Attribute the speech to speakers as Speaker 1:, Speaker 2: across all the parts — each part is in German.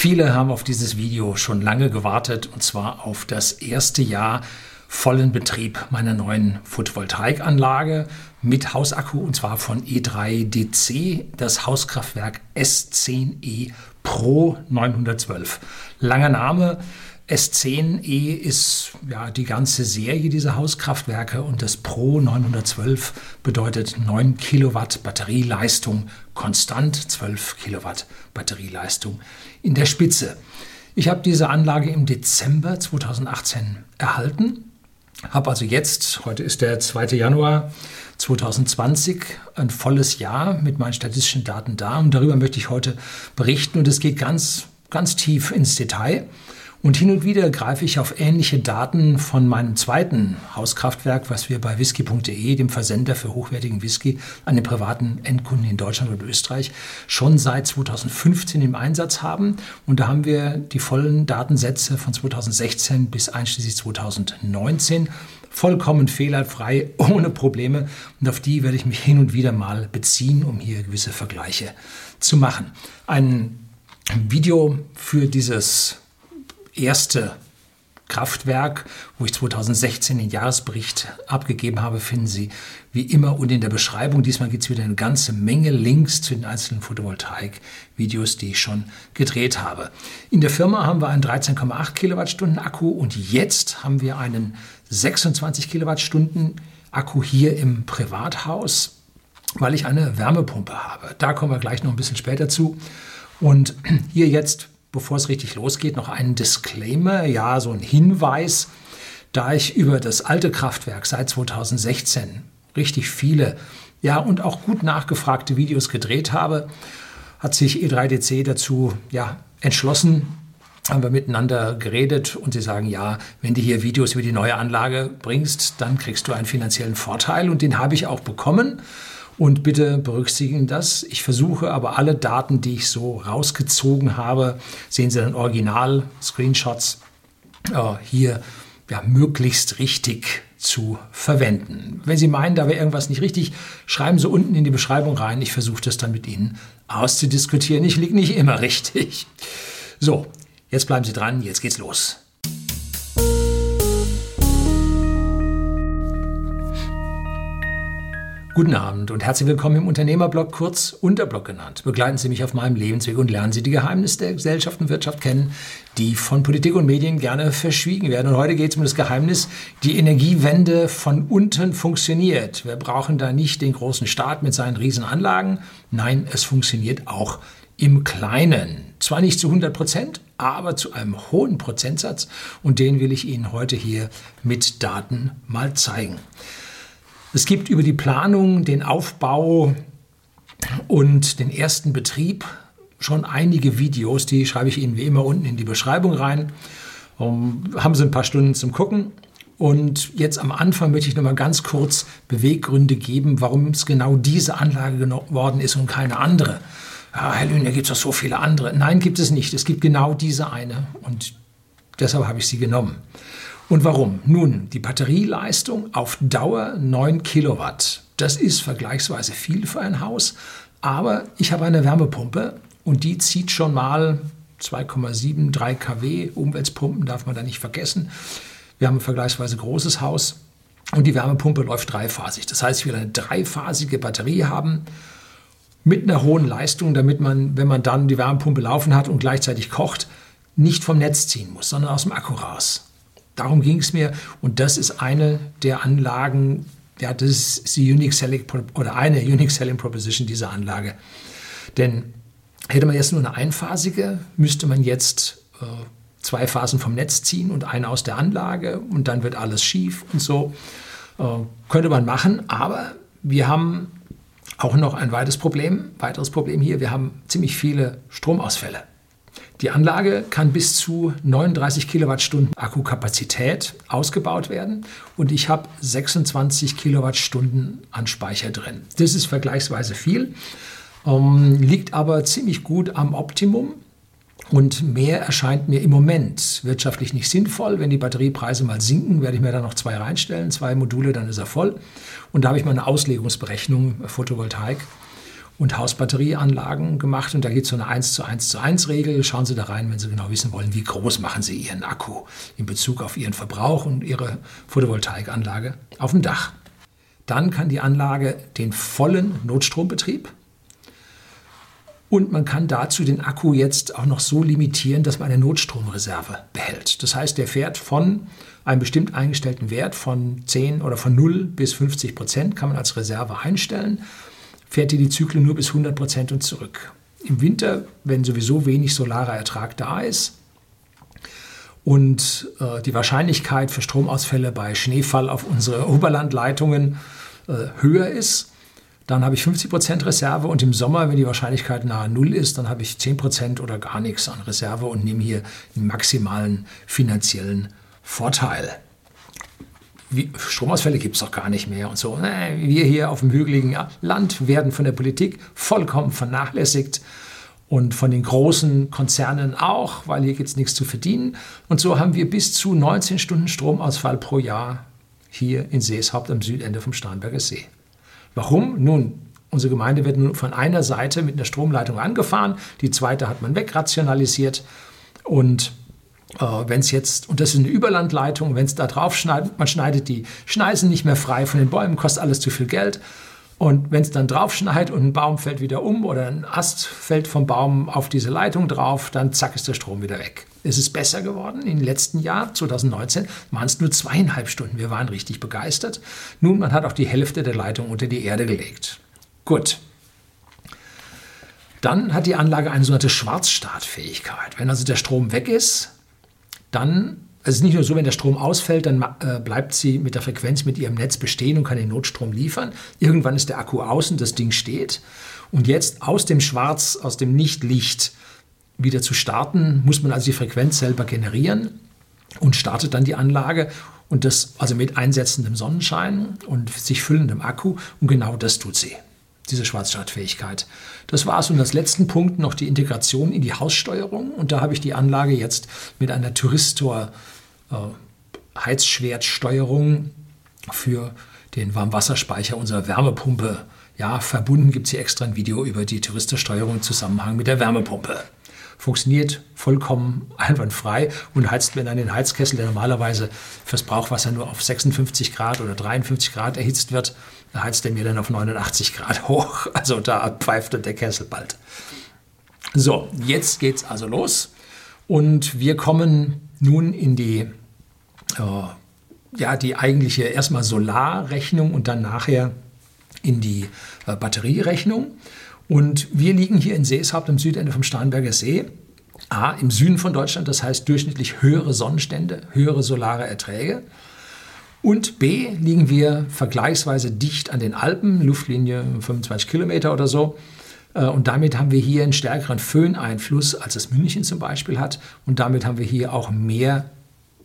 Speaker 1: Viele haben auf dieses Video schon lange gewartet und zwar auf das erste Jahr vollen Betrieb meiner neuen Photovoltaikanlage mit Hausakku und zwar von E3DC, das Hauskraftwerk S10E Pro 912. Langer Name. S10E ist ja die ganze Serie dieser Hauskraftwerke und das Pro 912 bedeutet 9 Kilowatt Batterieleistung konstant, 12 Kilowatt Batterieleistung in der Spitze. Ich habe diese Anlage im Dezember 2018 erhalten habe also jetzt, heute ist der 2. Januar 2020, ein volles Jahr mit meinen statistischen Daten da und darüber möchte ich heute berichten und es geht ganz, ganz tief ins Detail. Und hin und wieder greife ich auf ähnliche Daten von meinem zweiten Hauskraftwerk, was wir bei whisky.de, dem Versender für hochwertigen Whisky, an den privaten Endkunden in Deutschland und Österreich, schon seit 2015 im Einsatz haben. Und da haben wir die vollen Datensätze von 2016 bis einschließlich 2019 vollkommen fehlerfrei, ohne Probleme. Und auf die werde ich mich hin und wieder mal beziehen, um hier gewisse Vergleiche zu machen. Ein Video für dieses erste Kraftwerk, wo ich 2016 den Jahresbericht abgegeben habe, finden Sie wie immer unten in der Beschreibung. Diesmal gibt es wieder eine ganze Menge Links zu den einzelnen Photovoltaik-Videos, die ich schon gedreht habe. In der Firma haben wir einen 13,8 Kilowattstunden Akku und jetzt haben wir einen 26 Kilowattstunden Akku hier im Privathaus, weil ich eine Wärmepumpe habe. Da kommen wir gleich noch ein bisschen später zu. Und hier jetzt bevor es richtig losgeht, noch einen Disclaimer, ja, so ein Hinweis. Da ich über das alte Kraftwerk seit 2016 richtig viele, ja, und auch gut nachgefragte Videos gedreht habe, hat sich E3DC dazu, ja, entschlossen, haben wir miteinander geredet und sie sagen, ja, wenn du hier Videos über die neue Anlage bringst, dann kriegst du einen finanziellen Vorteil und den habe ich auch bekommen. Und bitte berücksichtigen das. Ich versuche aber alle Daten, die ich so rausgezogen habe, sehen Sie dann Original, Screenshots, äh, hier ja, möglichst richtig zu verwenden. Wenn Sie meinen, da wäre irgendwas nicht richtig, schreiben Sie unten in die Beschreibung rein. Ich versuche das dann mit Ihnen auszudiskutieren. Ich liege nicht immer richtig. So, jetzt bleiben Sie dran, jetzt geht's los. Guten Abend und herzlich willkommen im Unternehmerblog, kurz Unterblog genannt. Begleiten Sie mich auf meinem Lebensweg und lernen Sie die Geheimnisse der Gesellschaft und Wirtschaft kennen, die von Politik und Medien gerne verschwiegen werden. Und heute geht es um das Geheimnis, die Energiewende von unten funktioniert. Wir brauchen da nicht den großen Staat mit seinen Riesenanlagen. Nein, es funktioniert auch im Kleinen. Zwar nicht zu 100 Prozent, aber zu einem hohen Prozentsatz. Und den will ich Ihnen heute hier mit Daten mal zeigen. Es gibt über die Planung, den Aufbau und den ersten Betrieb schon einige Videos, die schreibe ich Ihnen wie immer unten in die Beschreibung rein. Um, haben Sie ein paar Stunden zum Gucken. Und jetzt am Anfang möchte ich noch mal ganz kurz Beweggründe geben, warum es genau diese Anlage geworden ist und keine andere. Ja, Herr Lühn, da gibt es doch so viele andere. Nein, gibt es nicht. Es gibt genau diese eine und deshalb habe ich sie genommen. Und warum? Nun, die Batterieleistung auf Dauer 9 Kilowatt. Das ist vergleichsweise viel für ein Haus, aber ich habe eine Wärmepumpe und die zieht schon mal 2,73 kW. Umweltpumpen darf man da nicht vergessen. Wir haben ein vergleichsweise großes Haus und die Wärmepumpe läuft dreiphasig. Das heißt, ich will eine dreiphasige Batterie haben mit einer hohen Leistung, damit man, wenn man dann die Wärmepumpe laufen hat und gleichzeitig kocht, nicht vom Netz ziehen muss, sondern aus dem Akku raus. Darum ging es mir und das ist eine der Anlagen, ja, das ist die Unique Selling oder eine Unique Selling Proposition dieser Anlage. Denn hätte man jetzt nur eine einphasige, müsste man jetzt äh, zwei Phasen vom Netz ziehen und eine aus der Anlage und dann wird alles schief und so. Äh, könnte man machen, aber wir haben auch noch ein weiteres Problem, weiteres Problem hier, wir haben ziemlich viele Stromausfälle. Die Anlage kann bis zu 39 Kilowattstunden Akkukapazität ausgebaut werden und ich habe 26 Kilowattstunden an Speicher drin. Das ist vergleichsweise viel, ähm, liegt aber ziemlich gut am Optimum. Und mehr erscheint mir im Moment wirtschaftlich nicht sinnvoll. Wenn die Batteriepreise mal sinken, werde ich mir da noch zwei reinstellen, zwei Module, dann ist er voll. Und da habe ich mal eine Auslegungsberechnung Photovoltaik und Hausbatterieanlagen gemacht und da geht es so eine 1 zu 1 zu 1 Regel. Schauen Sie da rein, wenn Sie genau wissen wollen, wie groß machen Sie Ihren Akku in Bezug auf Ihren Verbrauch und Ihre Photovoltaikanlage auf dem Dach. Dann kann die Anlage den vollen Notstrombetrieb und man kann dazu den Akku jetzt auch noch so limitieren, dass man eine Notstromreserve behält. Das heißt, der fährt von einem bestimmt eingestellten Wert von 10 oder von 0 bis 50 Prozent, kann man als Reserve einstellen, fährt die Zyklen nur bis 100 Prozent und zurück. Im Winter, wenn sowieso wenig solarer Ertrag da ist und äh, die Wahrscheinlichkeit für Stromausfälle bei Schneefall auf unsere Oberlandleitungen äh, höher ist, dann habe ich 50% Reserve und im Sommer, wenn die Wahrscheinlichkeit nahe Null ist, dann habe ich 10% oder gar nichts an Reserve und nehme hier den maximalen finanziellen Vorteil. Wie, Stromausfälle gibt es doch gar nicht mehr und so. Wir hier auf dem hügeligen Land werden von der Politik vollkommen vernachlässigt und von den großen Konzernen auch, weil hier gibt es nichts zu verdienen. Und so haben wir bis zu 19 Stunden Stromausfall pro Jahr hier in Seeshaupt am Südende vom Starnberger See. Warum? Nun, unsere Gemeinde wird nun von einer Seite mit einer Stromleitung angefahren, die zweite hat man wegrationalisiert und wenn es jetzt, und das ist eine Überlandleitung, wenn es da drauf schneidet, man schneidet die Schneisen nicht mehr frei von den Bäumen, kostet alles zu viel Geld. Und wenn es dann drauf schneit und ein Baum fällt wieder um oder ein Ast fällt vom Baum auf diese Leitung drauf, dann zack ist der Strom wieder weg. Es ist besser geworden. Im letzten Jahr, 2019, waren es nur zweieinhalb Stunden. Wir waren richtig begeistert. Nun, man hat auch die Hälfte der Leitung unter die Erde gelegt. Gut. Dann hat die Anlage eine sogenannte Schwarzstartfähigkeit. Wenn also der Strom weg ist, dann es ist nicht nur so, wenn der Strom ausfällt, dann äh, bleibt sie mit der Frequenz mit ihrem Netz bestehen und kann den Notstrom liefern. Irgendwann ist der Akku aus und das Ding steht. Und jetzt aus dem Schwarz, aus dem Nichtlicht wieder zu starten, muss man also die Frequenz selber generieren und startet dann die Anlage und das also mit einsetzendem Sonnenschein und sich füllendem Akku und genau das tut sie, diese Schwarzstartfähigkeit. Das war es und als letzten Punkt noch die Integration in die Haussteuerung. Und da habe ich die Anlage jetzt mit einer Tyristor äh, Heizschwertsteuerung für den Warmwasserspeicher unserer Wärmepumpe. Ja, verbunden gibt es hier extra ein Video über die Tyristorsteuerung im Zusammenhang mit der Wärmepumpe funktioniert vollkommen einwandfrei und heizt mir dann den Heizkessel, der normalerweise fürs Brauchwasser nur auf 56 Grad oder 53 Grad erhitzt wird, heizt er mir dann auf 89 Grad hoch. Also da pfeift der Kessel bald. So, jetzt geht's also los und wir kommen nun in die, äh, ja, die eigentliche erstmal Solarrechnung und dann nachher in die äh, Batterierechnung. Und wir liegen hier in Seeshaupt am Südende vom Starnberger See. A, im Süden von Deutschland, das heißt durchschnittlich höhere Sonnenstände, höhere solare Erträge. Und B, liegen wir vergleichsweise dicht an den Alpen, Luftlinie 25 Kilometer oder so. Äh, und damit haben wir hier einen stärkeren Föhneinfluss, als es München zum Beispiel hat. Und damit haben wir hier auch mehr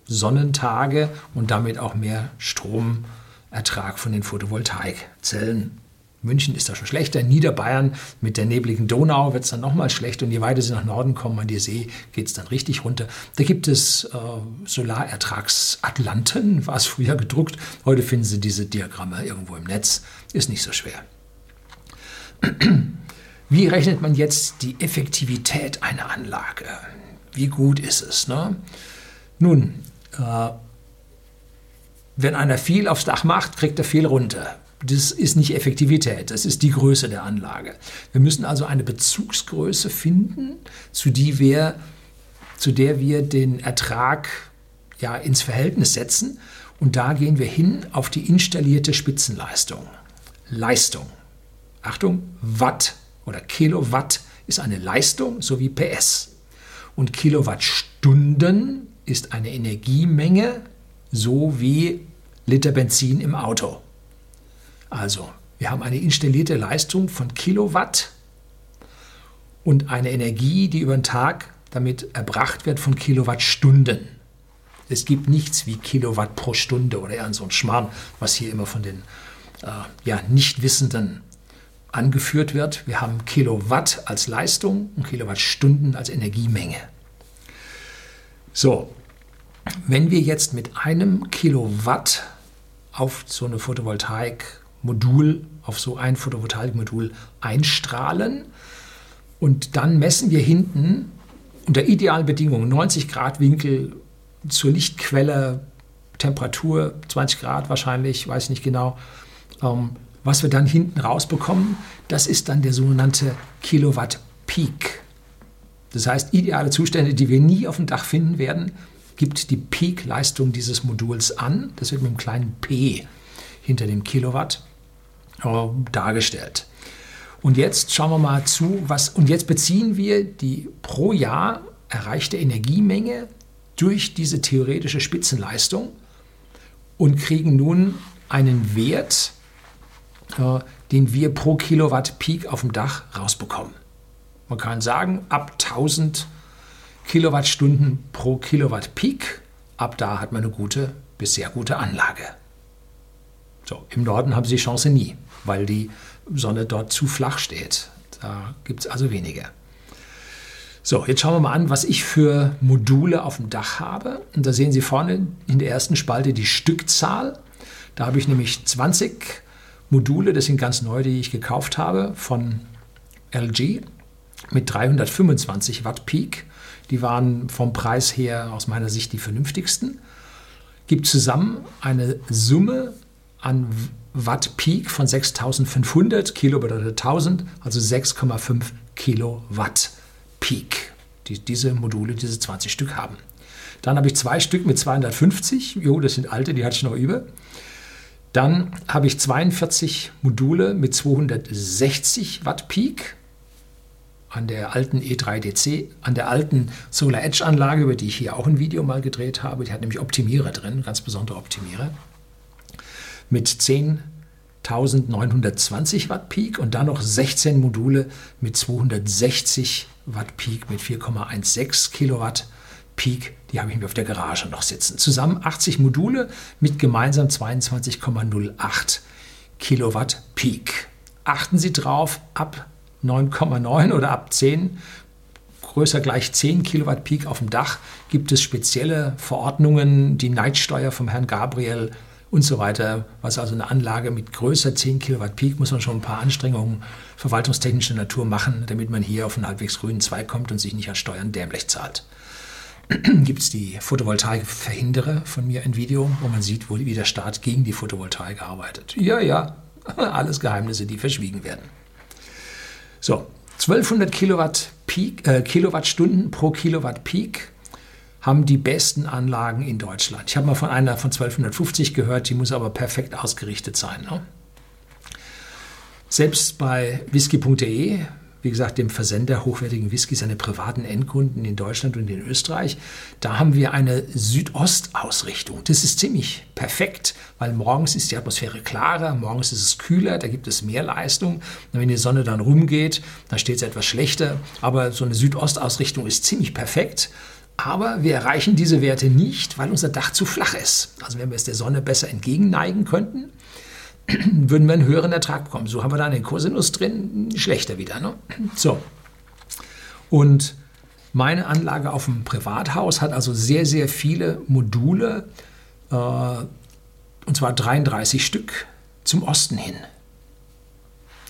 Speaker 1: Sonnentage und damit auch mehr Stromertrag von den Photovoltaikzellen. München ist da schon schlechter. In Niederbayern mit der nebligen Donau wird es dann nochmal schlechter. Und je weiter sie nach Norden kommen an die See, geht es dann richtig runter. Da gibt es äh, Solarertragsatlanten, war es früher gedruckt. Heute finden Sie diese Diagramme irgendwo im Netz. Ist nicht so schwer. Wie rechnet man jetzt die Effektivität einer Anlage? Wie gut ist es? Ne? Nun, äh, wenn einer viel aufs Dach macht, kriegt er viel runter das ist nicht Effektivität, das ist die Größe der Anlage. Wir müssen also eine Bezugsgröße finden, zu, die wir, zu der wir den Ertrag ja, ins Verhältnis setzen. Und da gehen wir hin auf die installierte Spitzenleistung. Leistung. Achtung, Watt oder Kilowatt ist eine Leistung sowie PS. Und Kilowattstunden ist eine Energiemenge so wie Liter Benzin im Auto. Also, wir haben eine installierte Leistung von Kilowatt und eine Energie, die über den Tag damit erbracht wird von Kilowattstunden. Es gibt nichts wie Kilowatt pro Stunde oder eher so ein Schmarrn, was hier immer von den äh, ja, Nichtwissenden angeführt wird. Wir haben Kilowatt als Leistung und Kilowattstunden als Energiemenge. So, wenn wir jetzt mit einem Kilowatt auf so eine Photovoltaik Modul, auf so ein Photovoltaikmodul einstrahlen. Und dann messen wir hinten unter idealen Bedingungen 90 Grad Winkel zur Lichtquelle, Temperatur 20 Grad wahrscheinlich, weiß nicht genau. Ähm, was wir dann hinten rausbekommen, das ist dann der sogenannte Kilowatt Peak. Das heißt, ideale Zustände, die wir nie auf dem Dach finden werden, gibt die Peak-Leistung dieses Moduls an. Das wird mit einem kleinen P hinter dem Kilowatt dargestellt. Und jetzt schauen wir mal zu, was, und jetzt beziehen wir die pro Jahr erreichte Energiemenge durch diese theoretische Spitzenleistung und kriegen nun einen Wert, äh, den wir pro Kilowatt Peak auf dem Dach rausbekommen. Man kann sagen, ab 1000 Kilowattstunden pro Kilowatt Peak, ab da hat man eine gute bis sehr gute Anlage. So, im Norden haben Sie die Chance nie, weil die Sonne dort zu flach steht. Da gibt es also weniger. So, jetzt schauen wir mal an, was ich für Module auf dem Dach habe. Und da sehen Sie vorne in der ersten Spalte die Stückzahl. Da habe ich nämlich 20 Module, das sind ganz neu, die ich gekauft habe von LG mit 325 Watt Peak. Die waren vom Preis her aus meiner Sicht die vernünftigsten. Gibt zusammen eine Summe an Watt Peak von 6500 Kilo bedeutet 1000, also 6,5 Kilowatt Peak, die diese Module, diese 20 Stück haben. Dann habe ich zwei Stück mit 250, jo, das sind alte, die hatte ich noch über. Dann habe ich 42 Module mit 260 Watt Peak an der alten E3DC, an der alten Solar Edge Anlage, über die ich hier auch ein Video mal gedreht habe. Die hat nämlich Optimierer drin, ganz besondere Optimierer. Mit 10.920 Watt Peak und dann noch 16 Module mit 260 Watt Peak mit 4,16 Kilowatt Peak. Die habe ich mir auf der Garage noch sitzen. Zusammen 80 Module mit gemeinsam 22,08 Kilowatt Peak. Achten Sie drauf, ab 9,9 oder ab 10 größer gleich 10 Kilowatt Peak auf dem Dach gibt es spezielle Verordnungen, die Neidsteuer vom Herrn Gabriel und so weiter. Was also eine Anlage mit größer 10 Kilowatt Peak muss man schon ein paar Anstrengungen verwaltungstechnischer Natur machen, damit man hier auf einen halbwegs grünen Zweig kommt und sich nicht an Steuern dämlich zahlt. gibt es die Photovoltaik-Verhinderer von mir ein Video, wo man sieht, wie der Staat gegen die Photovoltaik arbeitet. Ja, ja, alles Geheimnisse, die verschwiegen werden. So, 1200 Kilowatt Peak, äh, Kilowattstunden pro Kilowatt Peak haben die besten Anlagen in Deutschland. Ich habe mal von einer von 1250 gehört, die muss aber perfekt ausgerichtet sein. Ne? Selbst bei whisky.de wie gesagt, dem Versender hochwertigen Whiskys an privaten Endkunden in Deutschland und in Österreich. Da haben wir eine Südostausrichtung. Das ist ziemlich perfekt, weil morgens ist die Atmosphäre klarer, morgens ist es kühler, da gibt es mehr Leistung. Und wenn die Sonne dann rumgeht, dann steht es etwas schlechter. Aber so eine Südostausrichtung ist ziemlich perfekt. Aber wir erreichen diese Werte nicht, weil unser Dach zu flach ist. Also wenn wir es der Sonne besser entgegenneigen könnten, würden wir einen höheren Ertrag bekommen. So haben wir da den Cosinus drin, schlechter wieder. Ne? So. Und meine Anlage auf dem Privathaus hat also sehr, sehr viele Module, äh, und zwar 33 Stück zum Osten hin.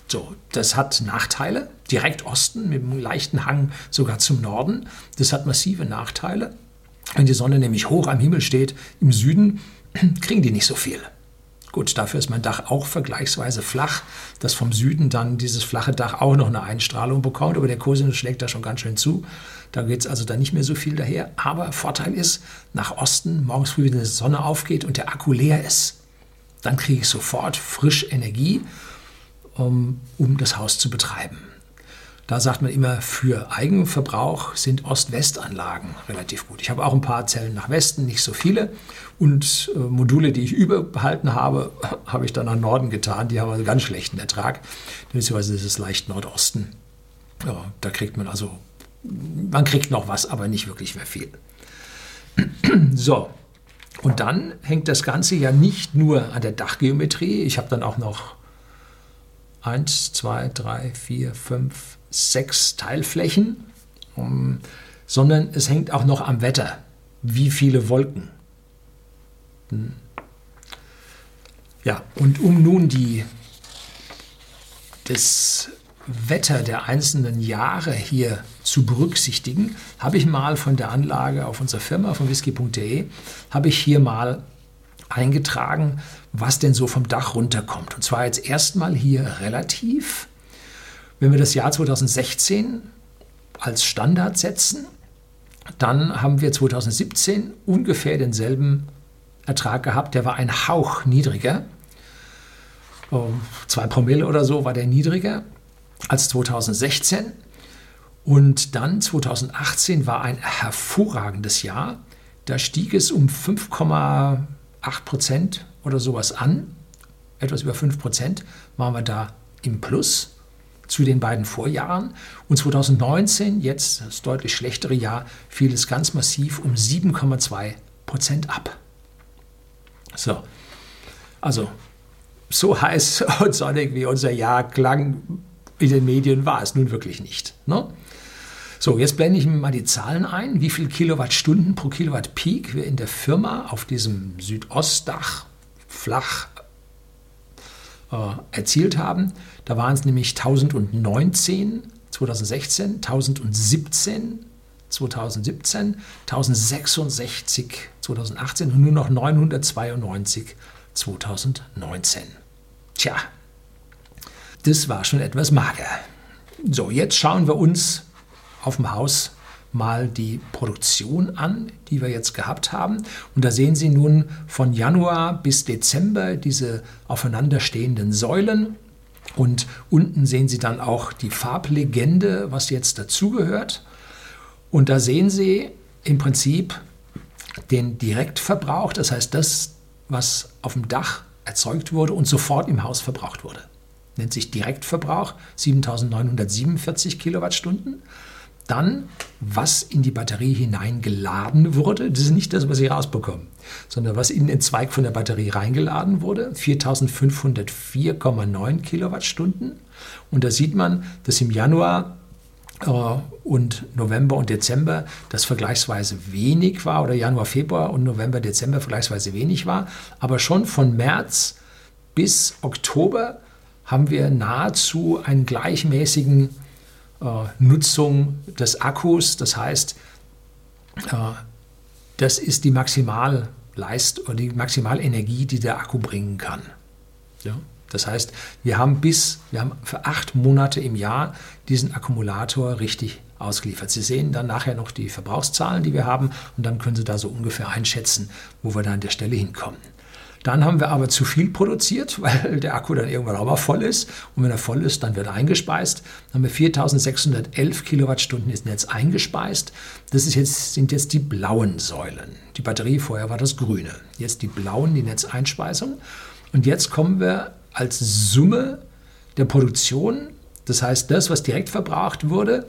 Speaker 1: So, das hat Nachteile. Direkt Osten mit einem leichten Hang sogar zum Norden. Das hat massive Nachteile. Wenn die Sonne nämlich hoch am Himmel steht im Süden, kriegen die nicht so viel. Gut, dafür ist mein Dach auch vergleichsweise flach, dass vom Süden dann dieses flache Dach auch noch eine Einstrahlung bekommt, aber der Cosinus schlägt da schon ganz schön zu. Da geht es also dann nicht mehr so viel daher. Aber Vorteil ist, nach Osten, morgens früh, wenn die Sonne aufgeht und der Akku leer ist, dann kriege ich sofort frisch Energie, um, um das Haus zu betreiben. Da sagt man immer, für Eigenverbrauch sind Ost-West-Anlagen relativ gut. Ich habe auch ein paar Zellen nach Westen, nicht so viele. Und äh, Module, die ich überbehalten habe, habe ich dann nach Norden getan. Die haben also ganz schlechten Ertrag. Beziehungsweise ist es leicht Nordosten. Ja, da kriegt man also, man kriegt noch was, aber nicht wirklich mehr viel. So, und dann hängt das Ganze ja nicht nur an der Dachgeometrie. Ich habe dann auch noch 1, 2, 3, 4, 5, sechs Teilflächen, um, sondern es hängt auch noch am Wetter. Wie viele Wolken? Hm. Ja, und um nun die das Wetter der einzelnen Jahre hier zu berücksichtigen, habe ich mal von der Anlage auf unserer Firma von whisky.de, habe ich hier mal eingetragen, was denn so vom Dach runterkommt. Und zwar jetzt erstmal hier relativ. Wenn wir das Jahr 2016 als Standard setzen, dann haben wir 2017 ungefähr denselben Ertrag gehabt. Der war ein Hauch niedriger. Zwei Promille oder so war der niedriger als 2016. Und dann 2018 war ein hervorragendes Jahr. Da stieg es um 5,8 Prozent oder sowas an. Etwas über 5 Prozent waren wir da im Plus zu den beiden Vorjahren. Und 2019, jetzt das deutlich schlechtere Jahr, fiel es ganz massiv um 7,2 Prozent ab. So, also so heiß und sonnig wie unser Jahr klang in den Medien, war es nun wirklich nicht. Ne? So, jetzt blende ich mir mal die Zahlen ein, wie viel Kilowattstunden pro Kilowatt Peak wir in der Firma auf diesem Südostdach flach äh, erzielt haben. Da waren es nämlich 1019 2016, 1017 2017, 1066 2018 und nur noch 992 2019. Tja, das war schon etwas mager. So, jetzt schauen wir uns auf dem Haus mal die Produktion an, die wir jetzt gehabt haben. Und da sehen Sie nun von Januar bis Dezember diese aufeinanderstehenden Säulen. Und unten sehen Sie dann auch die Farblegende, was jetzt dazugehört. Und da sehen Sie im Prinzip den Direktverbrauch, das heißt das, was auf dem Dach erzeugt wurde und sofort im Haus verbraucht wurde. Nennt sich Direktverbrauch 7947 Kilowattstunden. Dann, was in die Batterie hineingeladen wurde, das ist nicht das, was Sie rausbekommen, sondern was in den Zweig von der Batterie reingeladen wurde, 4504,9 Kilowattstunden. Und da sieht man, dass im Januar äh, und November und Dezember das vergleichsweise wenig war, oder Januar, Februar und November, Dezember vergleichsweise wenig war, aber schon von März bis Oktober haben wir nahezu einen gleichmäßigen Nutzung des Akkus. Das heißt, äh, das ist die Maximalleist oder die Maximalenergie, die der Akku bringen kann. Ja? Das heißt, wir haben bis, wir haben für acht Monate im Jahr diesen Akkumulator richtig ausgeliefert. Sie sehen dann nachher noch die Verbrauchszahlen, die wir haben, und dann können Sie da so ungefähr einschätzen, wo wir da an der Stelle hinkommen. Dann haben wir aber zu viel produziert, weil der Akku dann irgendwann auch mal voll ist. Und wenn er voll ist, dann wird er eingespeist. Dann haben wir 4611 Kilowattstunden ins Netz eingespeist. Das ist jetzt, sind jetzt die blauen Säulen. Die Batterie vorher war das grüne. Jetzt die blauen, die Netzeinspeisung. Und jetzt kommen wir als Summe der Produktion, das heißt das, was direkt verbraucht wurde,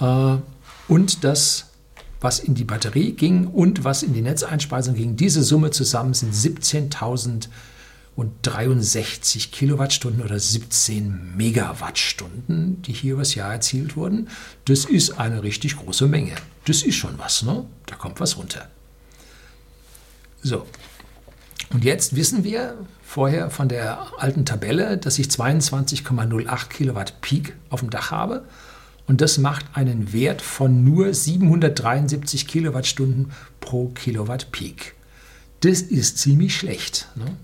Speaker 1: äh, und das was in die Batterie ging und was in die Netzeinspeisung ging. Diese Summe zusammen sind 17.063 Kilowattstunden oder 17 Megawattstunden, die hier übers Jahr erzielt wurden. Das ist eine richtig große Menge. Das ist schon was, ne? Da kommt was runter. So. Und jetzt wissen wir vorher von der alten Tabelle, dass ich 22,08 Kilowatt Peak auf dem Dach habe. Und das macht einen Wert von nur 773 Kilowattstunden pro Kilowatt Peak. Das ist ziemlich schlecht. Ne?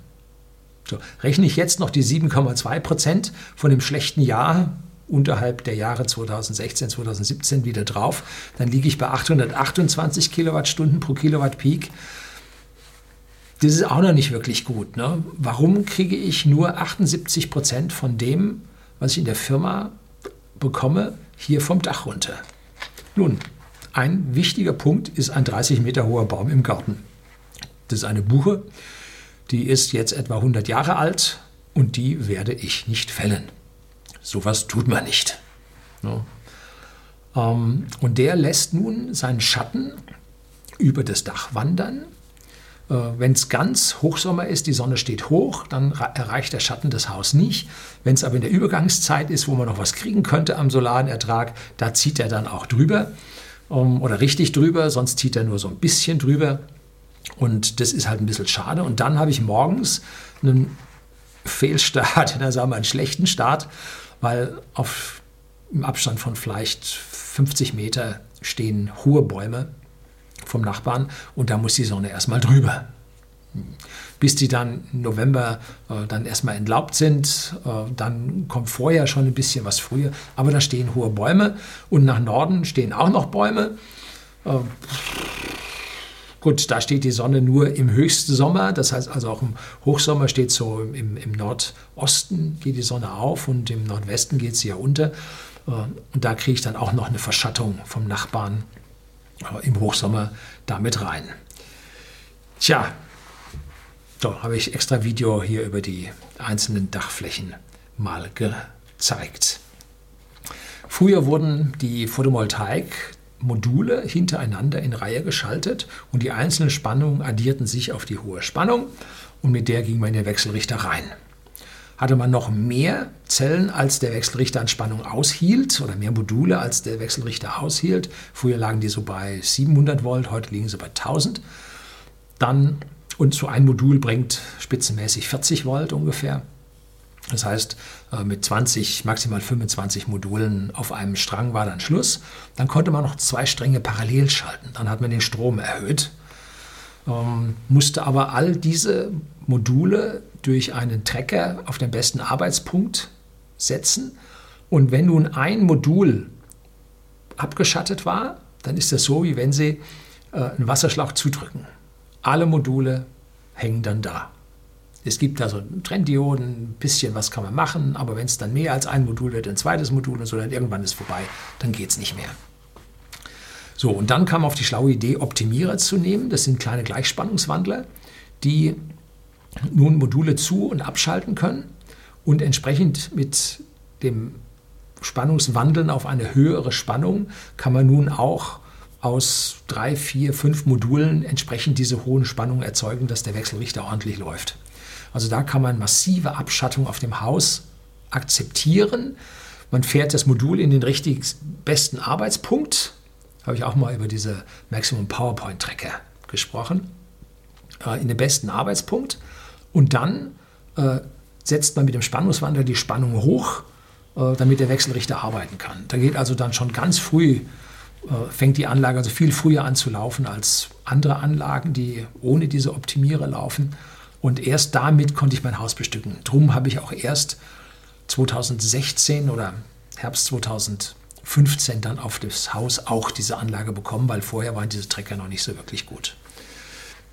Speaker 1: So, rechne ich jetzt noch die 7,2 Prozent von dem schlechten Jahr unterhalb der Jahre 2016, 2017 wieder drauf, dann liege ich bei 828 Kilowattstunden pro Kilowatt Peak. Das ist auch noch nicht wirklich gut. Ne? Warum kriege ich nur 78 Prozent von dem, was ich in der Firma bekomme, hier vom Dach runter. Nun, ein wichtiger Punkt ist ein 30 Meter hoher Baum im Garten. Das ist eine Buche, die ist jetzt etwa 100 Jahre alt und die werde ich nicht fällen. Sowas tut man nicht. Ähm, und der lässt nun seinen Schatten über das Dach wandern Wenn es ganz Hochsommer ist, die Sonne steht hoch, dann erreicht der Schatten das Haus nicht. Wenn es aber in der Übergangszeit ist, wo man noch was kriegen könnte am solaren Ertrag, da zieht er dann auch drüber um, oder richtig drüber, sonst zieht er nur so ein bisschen drüber. Und das ist halt ein bisschen schade. Und dann habe ich morgens einen Fehlstart, dann sagen wir einen schlechten Start, weil auf, im Abstand von vielleicht 50 Meter stehen hohe Bäume vom Nachbarn und da muss die Sonne erstmal drüber. Bis die dann im November äh, dann erstmal entlaubt sind, äh, dann kommt vorher schon ein bisschen was früher, aber da stehen hohe Bäume und nach Norden stehen auch noch Bäume. Äh, Gut, da steht die Sonne nur im Höchstsommer, das heißt also auch im Hochsommer steht so im, im Nordosten geht die Sonne auf und im Nordwesten geht sie ja unter. Äh, und da kriege ich dann auch noch eine Verschattung vom Nachbarn im Hochsommer damit rein. Tja, so habe ich extra Video hier über die einzelnen Dachflächen mal gezeigt. Früher wurden die Photovoltaik Module hintereinander in Reihe geschaltet und die einzelnen Spannungen addierten sich auf die hohe Spannung und mit der ging man in den Wechselrichter rein. Hatte man noch mehr Zellen, als der Wechselrichter an Spannung aushielt oder mehr Module, als der Wechselrichter aushielt, früher lagen die so bei 700 Volt, heute liegen sie bei 1000, dann, und so ein Modul bringt spitzenmäßig 40 Volt ungefähr, das heißt, äh, mit 20, maximal 25 Modulen auf einem Strang war dann Schluss. Dann konnte man noch zwei Stränge parallel schalten. Dann hat man den Strom erhöht, ähm, musste aber all diese Module durch einen Trecker auf den besten Arbeitspunkt setzen. Und wenn nun ein Modul abgeschattet war, dann ist das so, wie wenn Sie äh, einen Wasserschlauch zudrücken. Alle Module hängen dann da. Es gibt da so Trenddioden, ein bisschen was kann man machen, aber wenn es dann mehr als ein Modul wird, ein zweites Modul und so, dann irgendwann ist vorbei, dann geht es nicht mehr. So, und dann kam auf die schlaue Idee, Optimierer zu nehmen. Das sind kleine Gleichspannungswandler, die nun Module zu- und abschalten können und entsprechend mit dem Spannungswandeln auf eine höhere Spannung kann man nun auch aus drei, vier, fünf Modulen entsprechend diese hohen Spannungen erzeugen, dass der Wechselrichter ordentlich läuft. Also da kann man massive Abschattung auf dem Haus akzeptieren. Man fährt das Modul in den richtig besten Arbeitspunkt. Habe ich auch mal über diese Maximum PowerPoint Tracker gesprochen. Äh, in den besten Arbeitspunkt. Und dann äh, setzt man mit dem Spannungswandler die Spannung hoch, äh, damit der Wechselrichter arbeiten kann. Da geht also dann schon ganz früh, äh, fängt die Anlage also viel früher an zu laufen als andere Anlagen, die ohne diese Optimierer laufen. Und erst damit konnte ich mein Haus bestücken. Drum habe ich auch erst 2016 oder Herbst 2015 dann auf das Haus auch diese Anlage bekommen, weil vorher waren diese Trecker noch nicht so wirklich gut.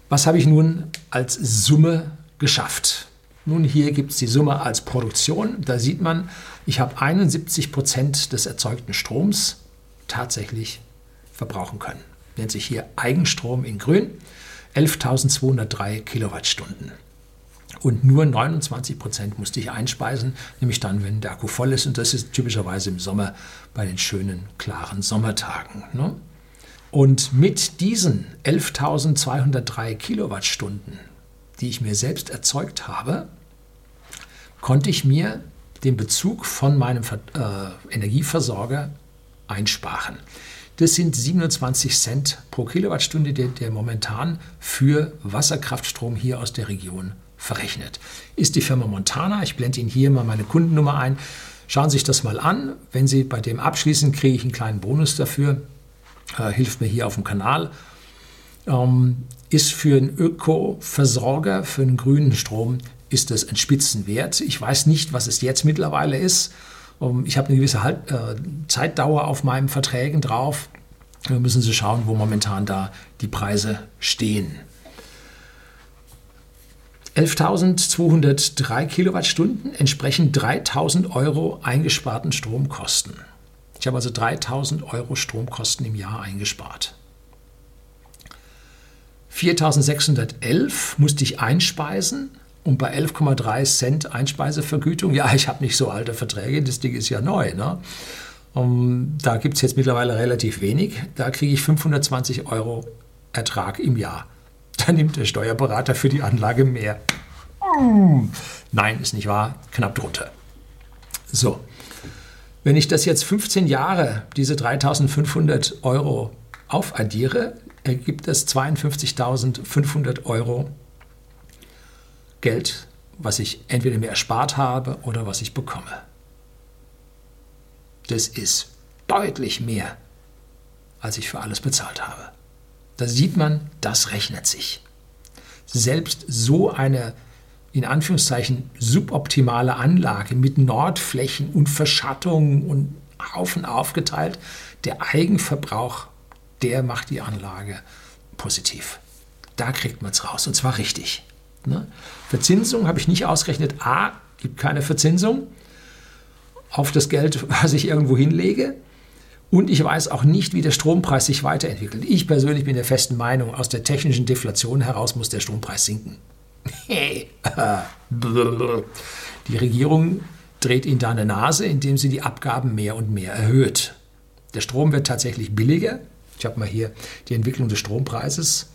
Speaker 1: Was habe ich nun als Summe geschafft? Nun, hier gibt es die Summe als Produktion. Da sieht man, ich habe 71 Prozent des erzeugten Stroms tatsächlich verbrauchen können. Nennt sich hier Eigenstrom in Grün. 11.203 Kilowattstunden. Und nur 29 Prozent musste ich einspeisen, nämlich dann, wenn der Akku voll ist. Und das ist typischerweise im Sommer bei den schönen, klaren Sommertagen. Ne? Und mit diesen 11.203 Kilowattstunden, die ich mir selbst erzeugt habe, konnte ich mir den Bezug von meinem äh, Energieversorger einsparen. Das sind 27 Cent pro Kilowattstunde, der, der momentan für Wasserkraftstrom hier aus der Region verrechnet. Ist die Firma Montana, ich blende Ihnen hier mal meine Kundennummer ein. Schauen Sie sich das mal an. Wenn Sie bei dem abschließen, kriege ich einen kleinen Bonus dafür. Äh, hilft mir hier auf dem Kanal. Ähm, ist für einen Ökoversorger, für einen grünen Strom, ist das ein Spitzenwert. Ich weiß nicht, was es jetzt mittlerweile ist. Ich habe eine gewisse halt, äh, Zeitdauer auf meinen Verträgen drauf. Da müssen Sie schauen, wo momentan da die Preise stehen. 11.203 Kilowattstunden entsprechen 3.000 Euro eingesparten Stromkosten. Ich habe also 3.000 Euro Stromkosten im Jahr eingespart. 4.611 musste ich einspeisen und bei 11,3 Cent Einspeisevergütung, ja, ich habe nicht so alte Verträge, das Ding ist ja neu. Ne? Um, da gibt es jetzt mittlerweile relativ wenig. Da kriege ich 520 Euro Ertrag im Jahr. Da nimmt der Steuerberater für die Anlage mehr. Nein, ist nicht wahr. Knapp drunter. So, wenn ich das jetzt 15 Jahre, diese 3500 Euro aufaddiere, ergibt das 52.500 Euro Geld, was ich entweder mir erspart habe oder was ich bekomme. Das ist deutlich mehr, als ich für alles bezahlt habe. Da sieht man, das rechnet sich. Selbst so eine in Anführungszeichen suboptimale Anlage mit Nordflächen und Verschattungen und Haufen aufgeteilt, der Eigenverbrauch, der macht die Anlage positiv. Da kriegt man es raus und zwar richtig. Ne? Verzinsung habe ich nicht ausgerechnet. A, gibt keine Verzinsung auf das Geld, was ich irgendwo hinlege. Und ich weiß auch nicht, wie der Strompreis sich weiterentwickelt. Ich persönlich bin der festen Meinung, aus der technischen Deflation heraus muss der Strompreis sinken. Die Regierung dreht ihnen da eine Nase, indem sie die Abgaben mehr und mehr erhöht. Der Strom wird tatsächlich billiger. Ich habe mal hier die Entwicklung des Strompreises.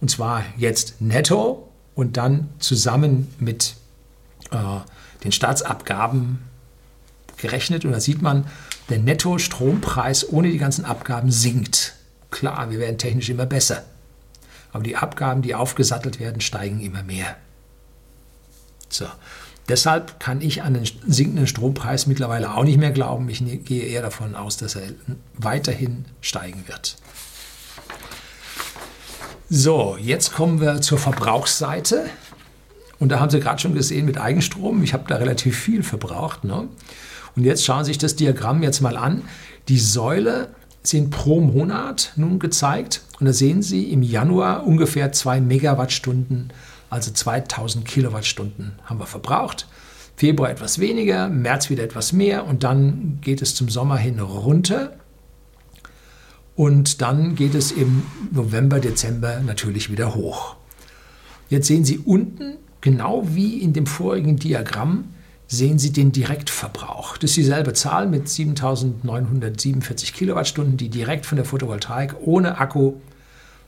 Speaker 1: Und zwar jetzt netto und dann zusammen mit äh, den Staatsabgaben gerechnet. Und da sieht man, der Netto-Strompreis ohne die ganzen Abgaben sinkt. Klar, wir werden technisch immer besser. Aber die Abgaben, die aufgesattelt werden, steigen immer mehr. So. Deshalb kann ich an den sinkenden Strompreis mittlerweile auch nicht mehr glauben. Ich ne-, gehe eher davon aus, dass er weiterhin steigen wird. So, jetzt kommen wir zur Verbrauchsseite. Und da haben Sie gerade schon gesehen mit Eigenstrom, ich habe da relativ viel verbraucht. Ne? Und jetzt schauen Sie sich das Diagramm jetzt mal an. Die Säule sind pro Monat nun gezeigt. Und da sehen Sie im Januar ungefähr 2 Megawattstunden, also 2000 Kilowattstunden haben wir verbraucht. Februar etwas weniger, März wieder etwas mehr und dann geht es zum Sommer hin runter. Und dann geht es im November, Dezember natürlich wieder hoch. Jetzt sehen Sie unten, genau wie in dem vorigen Diagramm, sehen Sie den Direktverbrauch. Das ist dieselbe Zahl mit 7947 Kilowattstunden, die direkt von der Photovoltaik ohne Akku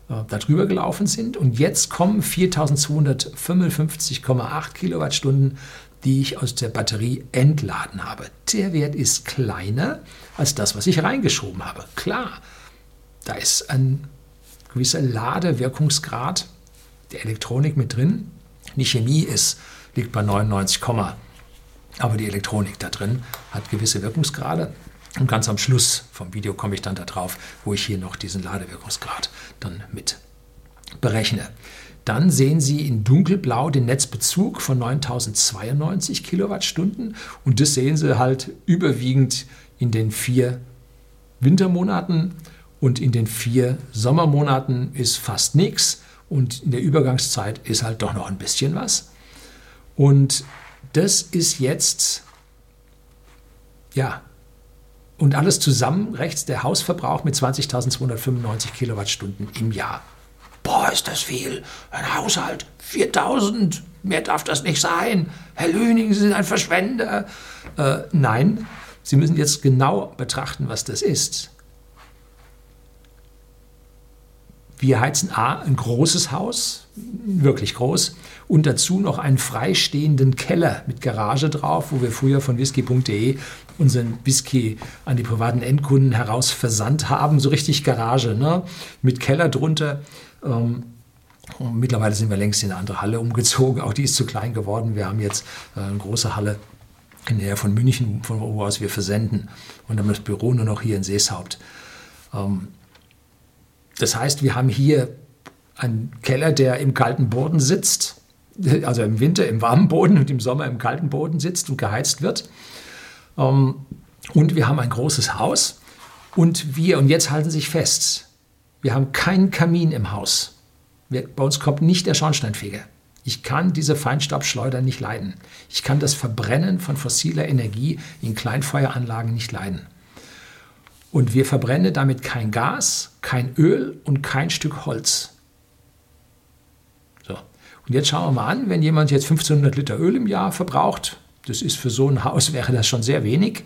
Speaker 1: äh, darüber gelaufen sind. Und jetzt kommen 4255,8 Kilowattstunden, die ich aus der Batterie entladen habe. Der Wert ist kleiner als das, was ich reingeschoben habe. Klar, da ist ein gewisser Ladewirkungsgrad der Elektronik mit drin. Die Chemie ist, liegt bei 99, aber die Elektronik da drin hat gewisse Wirkungsgrade. Und ganz am Schluss vom Video komme ich dann darauf, wo ich hier noch diesen Ladewirkungsgrad dann mit berechne. Dann sehen Sie in dunkelblau den Netzbezug von 9092 Kilowattstunden und das sehen Sie halt überwiegend in den vier Wintermonaten und in den vier Sommermonaten ist fast nichts und in der Übergangszeit ist halt doch noch ein bisschen was. Und das ist jetzt, ja, und alles zusammen rechts der Hausverbrauch mit 20.295 Kilowattstunden im Jahr. Boah, ist das viel. Ein Haushalt, 4000, mehr darf das nicht sein. Herr Lüning, Sie sind ein Verschwender. Äh, nein, Sie müssen jetzt genau betrachten, was das ist. Wir heizen A, ein großes Haus, wirklich groß, und dazu noch einen freistehenden Keller mit Garage drauf, wo wir früher von whisky.de unseren Whisky an die privaten Endkunden heraus versandt haben. So richtig Garage, ne? mit Keller drunter. Ähm, mittlerweile sind wir längst in eine andere Halle umgezogen. Auch die ist zu klein geworden. Wir haben jetzt äh, eine große Halle in der Nähe von München, von wo aus wir versenden. Und dann das Büro nur noch hier in Seeshaupt. Ähm, das heißt, wir haben hier einen Keller, der im kalten Boden sitzt, also im Winter im warmen Boden und im Sommer im kalten Boden sitzt und geheizt wird. Ähm, und wir haben ein großes Haus und wir, und jetzt halten Sie sich fest, wir haben keinen Kamin im Haus. Bei uns kommt nicht der Schornsteinfeger. Ich kann diese Feinstaubschleuder nicht leiden. Ich kann das Verbrennen von fossiler Energie in Kleinfeueranlagen nicht leiden. Und wir verbrennen damit kein Gas, kein Öl und kein Stück Holz. Und jetzt schauen wir mal an, wenn jemand jetzt 1500 Liter Öl im Jahr verbraucht, das ist für so ein Haus, wäre das schon sehr wenig,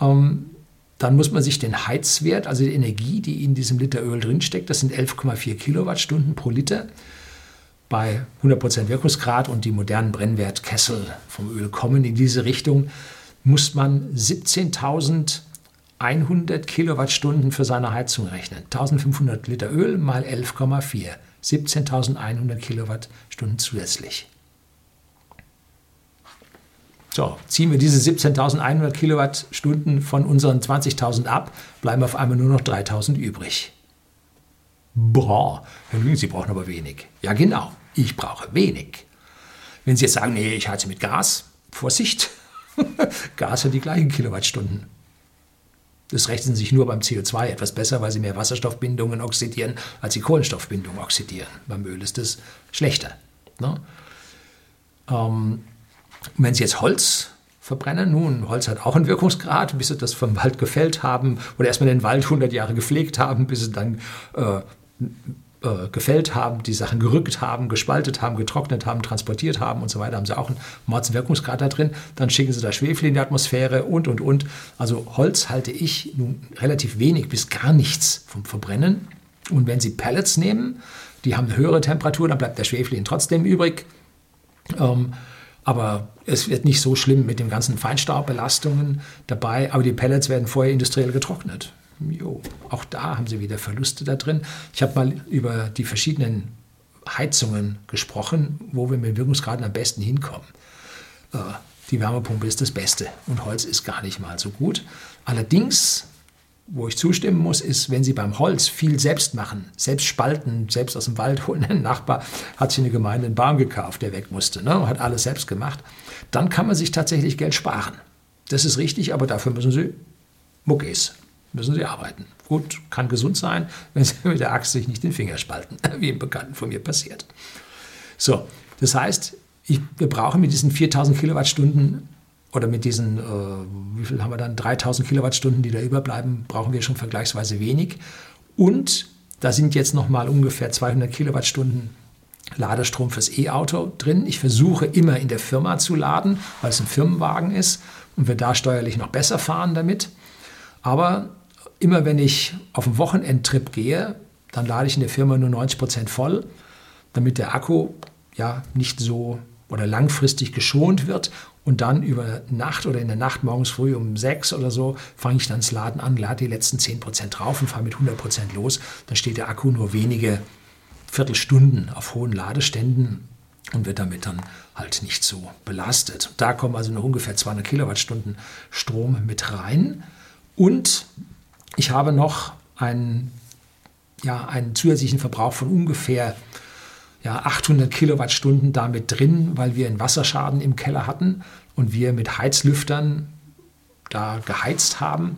Speaker 1: ähm, dann muss man sich den Heizwert, also die Energie, die in diesem Liter Öl drinsteckt, das sind 11,4 Kilowattstunden pro Liter bei 100% Wirkungsgrad und die modernen Brennwertkessel vom Öl kommen in diese Richtung, muss man 17.000 100 Kilowattstunden für seine Heizung rechnen. 1500 Liter Öl mal 11,4. 17.100 Kilowattstunden zusätzlich. So, ziehen wir diese 17.100 Kilowattstunden von unseren 20.000 ab, bleiben auf einmal nur noch 3.000 übrig. Boah, Herr Lügen, Sie brauchen aber wenig. Ja, genau, ich brauche wenig. Wenn Sie jetzt sagen, nee, ich heize mit Gas, Vorsicht, Gas hat die gleichen Kilowattstunden. Das rechnen sich nur beim CO2 etwas besser, weil sie mehr Wasserstoffbindungen oxidieren, als die Kohlenstoffbindung oxidieren. Beim Öl ist das schlechter. Ne? Ähm, wenn Sie jetzt Holz verbrennen, nun, Holz hat auch einen Wirkungsgrad, bis Sie das vom Wald gefällt haben oder erstmal den Wald 100 Jahre gepflegt haben, bis Sie dann äh, äh, gefällt haben, die Sachen gerückt haben, gespaltet haben, getrocknet haben, transportiert haben und so weiter, haben sie auch einen Mordswirkungsgrad da drin. Dann schicken sie da Schwefel in die Atmosphäre und, und, und. Also Holz halte ich nun relativ wenig bis gar nichts vom Verbrennen. Und wenn Sie Pellets nehmen, die haben eine höhere Temperatur, dann bleibt der Schwefel ihnen trotzdem übrig. Ähm, aber es wird nicht so schlimm mit den ganzen Feinstaubbelastungen dabei. Aber die Pellets werden vorher industriell getrocknet. Jo, auch da haben sie wieder Verluste da drin. Ich habe mal über die verschiedenen Heizungen gesprochen, wo wir mit Wirkungsgraden am besten hinkommen. Äh, die Wärmepumpe ist das Beste und Holz ist gar nicht mal so gut. Allerdings, wo ich zustimmen muss, ist, wenn Sie beim Holz viel selbst machen, selbst spalten, selbst aus dem Wald holen, ein Nachbar hat sich in der Gemeinde einen Baum gekauft, der weg musste, ne, hat alles selbst gemacht, dann kann man sich tatsächlich Geld sparen. Das ist richtig, aber dafür müssen Sie Muckis müssen sie arbeiten. Gut, kann gesund sein, wenn sie mit der Axt sich nicht den Finger spalten, wie im Bekannten von mir passiert. So, das heißt, ich, wir brauchen mit diesen 4000 Kilowattstunden oder mit diesen, äh, wie viel haben wir dann, 3000 Kilowattstunden, die da überbleiben, brauchen wir schon vergleichsweise wenig. Und da sind jetzt nochmal ungefähr 200 Kilowattstunden Ladestrom fürs E-Auto drin. Ich versuche immer in der Firma zu laden, weil es ein Firmenwagen ist und wir da steuerlich noch besser fahren damit. Aber immer wenn ich auf einen Wochenendtrip gehe, dann lade ich in der Firma nur 90 Prozent voll, damit der Akku ja nicht so oder langfristig geschont wird. Und dann über Nacht oder in der Nacht morgens früh um sechs oder so fange ich dann das Laden an, lade die letzten 10 Prozent drauf und fahre mit 100 Prozent los. Dann steht der Akku nur wenige Viertelstunden auf hohen Ladeständen und wird damit dann halt nicht so belastet. Da kommen also noch ungefähr 200 Kilowattstunden Strom mit rein. Und ich habe noch einen, ja, einen zusätzlichen Verbrauch von ungefähr ja, 800 Kilowattstunden damit drin, weil wir einen Wasserschaden im Keller hatten und wir mit Heizlüftern da geheizt haben,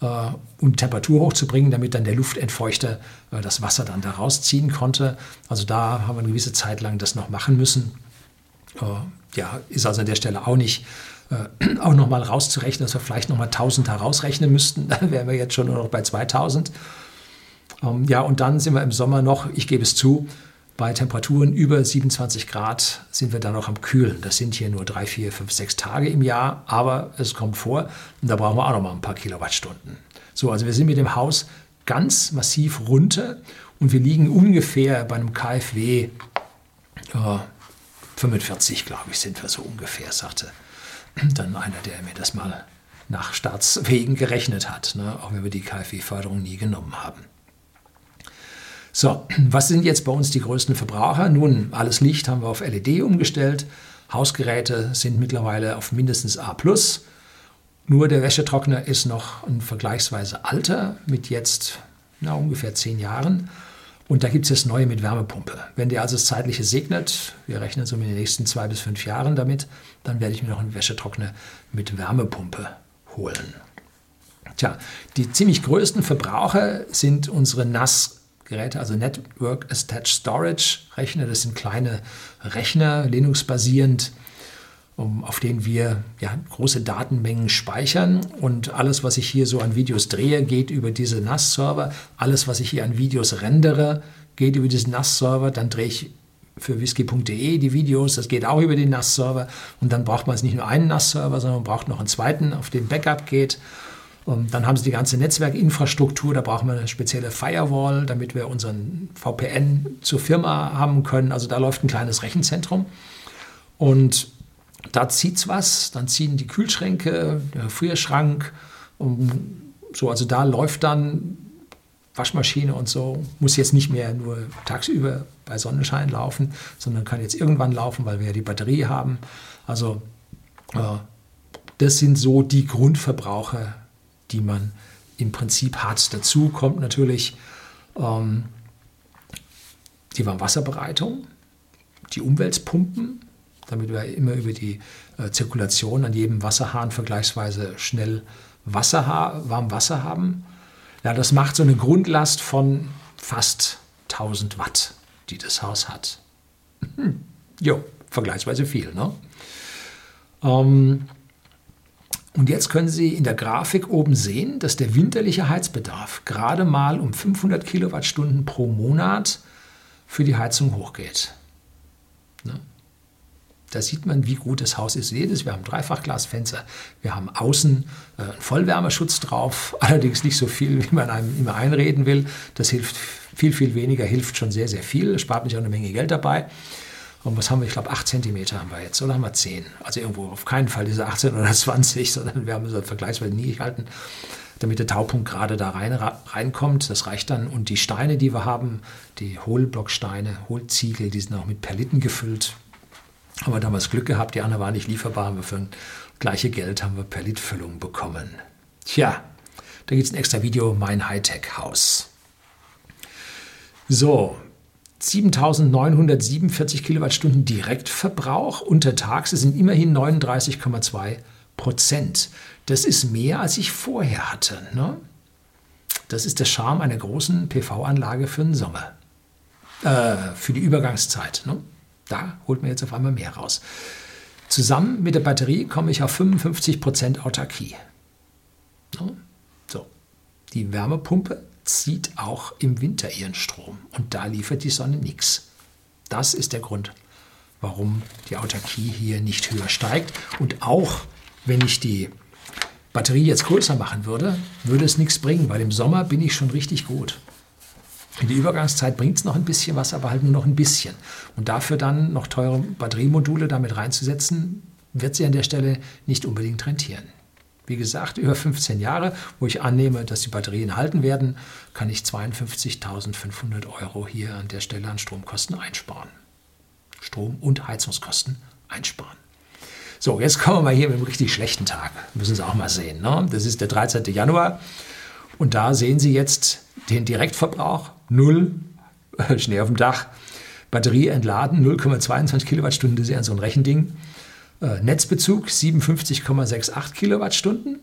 Speaker 1: äh, um Temperatur hochzubringen, damit dann der Luftentfeuchter äh, das Wasser dann da rausziehen konnte. Also da haben wir eine gewisse Zeit lang das noch machen müssen. Äh, ja, ist also an der Stelle auch nicht äh, auch nochmal rauszurechnen, dass wir vielleicht nochmal 1000 herausrechnen müssten. Dann wären wir jetzt schon nur noch bei 2000. Ähm, ja, und dann sind wir im Sommer noch, ich gebe es zu, bei Temperaturen über 27 Grad sind wir dann noch am Kühlen. Das sind hier nur drei, vier, fünf, sechs Tage im Jahr, aber es kommt vor und da brauchen wir auch noch mal ein paar Kilowattstunden. So, also wir sind mit dem Haus ganz massiv runter und wir liegen ungefähr bei einem KfW äh, 45, glaube ich, sind wir so ungefähr, sagte dann einer, der mir das mal nach Staatswegen gerechnet hat, ne? auch wenn wir die KfW-Förderung nie genommen haben. So, was sind jetzt bei uns die größten Verbraucher? Nun, alles Licht haben wir auf LED umgestellt. Hausgeräte sind mittlerweile auf mindestens A+. Nur der Wäschetrockner ist noch ein vergleichsweise alter, mit jetzt na, ungefähr zehn Jahren. Und da gibt es das Neue mit Wärmepumpe. Wenn der also das Zeitliche segnet, wir rechnen so in den nächsten zwei bis fünf Jahren damit, dann werde ich mir noch einen Wäschetrockner mit Wärmepumpe holen. Tja, die ziemlich größten Verbraucher sind unsere NAS-Geräte, also Network Attached Storage Rechner. Das sind kleine Rechner, Linux-basierend, auf denen wir ja, große Datenmengen speichern. Und alles, was ich hier so an Videos drehe, geht über diese NAS-Server. Alles, was ich hier an Videos rendere, geht über diesen NAS-Server. Dann drehe ich für whisky.de die Videos, das geht auch über den NAS-Server. Und dann braucht man es nicht nur einen NAS-Server, sondern man braucht noch einen zweiten, auf den Backup geht. Und dann haben sie die ganze Netzwerkinfrastruktur, da brauchen wir eine spezielle Firewall, damit wir unseren VPN zur Firma haben können. Also da läuft ein kleines Rechenzentrum. Und da zieht es was, dann ziehen die Kühlschränke, der Gefrierschrank, so, also da läuft dann Waschmaschine und so, muss jetzt nicht mehr nur tagsüber bei Sonnenschein laufen, sondern kann jetzt irgendwann laufen, weil wir ja die Batterie haben. Also Äh, das sind so die Grundverbraucher, die man im Prinzip hat. Dazu kommt natürlich ähm, die Warmwasserbereitung, die Umweltpumpen, damit wir immer über die äh, Zirkulation an jedem Wasserhahn vergleichsweise schnell Wasser, warm Wasser haben. Ja, das macht so eine Grundlast von fast 1000 Watt, die das Haus hat. Hm. Jo, vergleichsweise viel. Ne? Ähm, und jetzt können Sie in der Grafik oben sehen, dass der winterliche Heizbedarf gerade mal um 500 Kilowattstunden pro Monat für die Heizung hochgeht. Ne? Da sieht man, wie gut das Haus ist. Jedes, wir haben Dreifachglasfenster, wir haben außen äh, einen Vollwärmeschutz drauf, allerdings nicht so viel, wie man einem immer einreden will. Das hilft viel, viel weniger, hilft schon sehr, sehr viel, spart mich auch eine Menge Geld dabei. Und was haben wir? Ich glaube, 8 cm haben wir jetzt oder haben wir 10? Also irgendwo auf keinen Fall diese 18 oder 20, sondern wir haben es vergleichsweise nie gehalten, damit der Taupunkt gerade da rein, reinkommt. Das reicht dann. Und die Steine, die wir haben, die Hohlblocksteine, Hohlziegel, die sind auch mit Perliten gefüllt. Haben wir damals Glück gehabt, die anderen waren nicht lieferbar, haben wir für ein gleiche Geld haben wir Perlitfüllung bekommen. Tja, da gibt es ein extra Video, mein Hightech-Haus. So, 7947 Kilowattstunden Direktverbrauch untertags. Das sind immerhin 39,2 Prozent. Das ist mehr, als ich vorher hatte. Ne? Das ist der Charme einer großen PV-Anlage für den Sommer. Äh, für die Übergangszeit. Ne? Da holt man jetzt auf einmal mehr raus. Zusammen mit der Batterie komme ich auf 55 Prozent Autarkie. So, die Wärmepumpe zieht auch im Winter ihren Strom und da liefert die Sonne nichts. Das ist der Grund, warum die Autarkie hier nicht höher steigt. Und auch wenn ich die Batterie jetzt größer machen würde, würde es nichts bringen, weil im Sommer bin ich schon richtig gut. In der Übergangszeit bringt es noch ein bisschen was, aber halt nur noch ein bisschen. Und dafür dann noch teure Batteriemodule damit reinzusetzen, wird sie an der Stelle nicht unbedingt rentieren. Wie gesagt, über 15 Jahre, wo ich annehme, dass die Batterien halten werden, kann ich 52.500 Euro hier an der Stelle an Stromkosten einsparen. Strom- und Heizungskosten einsparen. So, jetzt kommen wir mal hier mit einem richtig schlechten Tag. Müssen Sie auch mal sehen. Ne? Das ist der 13. Januar. Und da sehen Sie jetzt den Direktverbrauch. Null, Schnee auf dem Dach. Batterie entladen, 0,22 Kilowattstunden, das ist ja so ein Rechending. Äh, Netzbezug 57,68 Kilowattstunden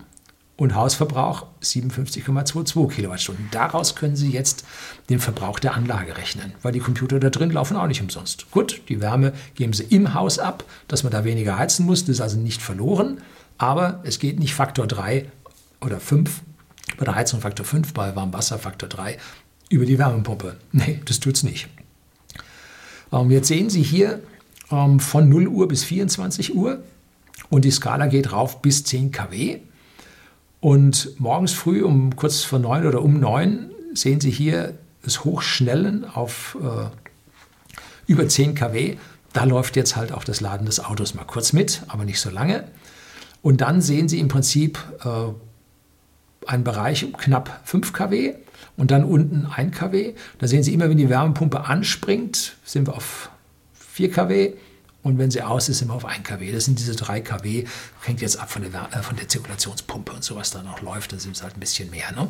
Speaker 1: und Hausverbrauch 57,22 Kilowattstunden. Daraus können Sie jetzt den Verbrauch der Anlage rechnen, weil die Computer da drin laufen auch nicht umsonst. Gut, die Wärme geben Sie im Haus ab, dass man da weniger heizen muss, das ist also nicht verloren, aber es geht nicht Faktor 3 oder 5, bei der Heizung Faktor 5, bei Warmwasser Faktor 3 über die Wärmepumpe. Nee, das tut es nicht. Ähm, jetzt sehen Sie hier ähm, von 0 Uhr bis 24 Uhr und die Skala geht rauf bis 10 kW. Und morgens früh um kurz vor 9 oder um 9 sehen Sie hier das Hochschnellen auf äh, über 10 kW. Da läuft jetzt halt auch das Laden des Autos mal kurz mit, aber nicht so lange. Und dann sehen Sie im Prinzip äh, einen Bereich um knapp 5 kW und dann unten 1 kW. Da sehen Sie immer, wenn die Wärmepumpe anspringt, sind wir auf 4 kW und wenn sie aus ist, sind wir auf 1 kW. Das sind diese 3 kW, hängt jetzt ab von der, äh, von der Zirkulationspumpe und so, was da noch läuft, dann sind es halt ein bisschen mehr. Ne?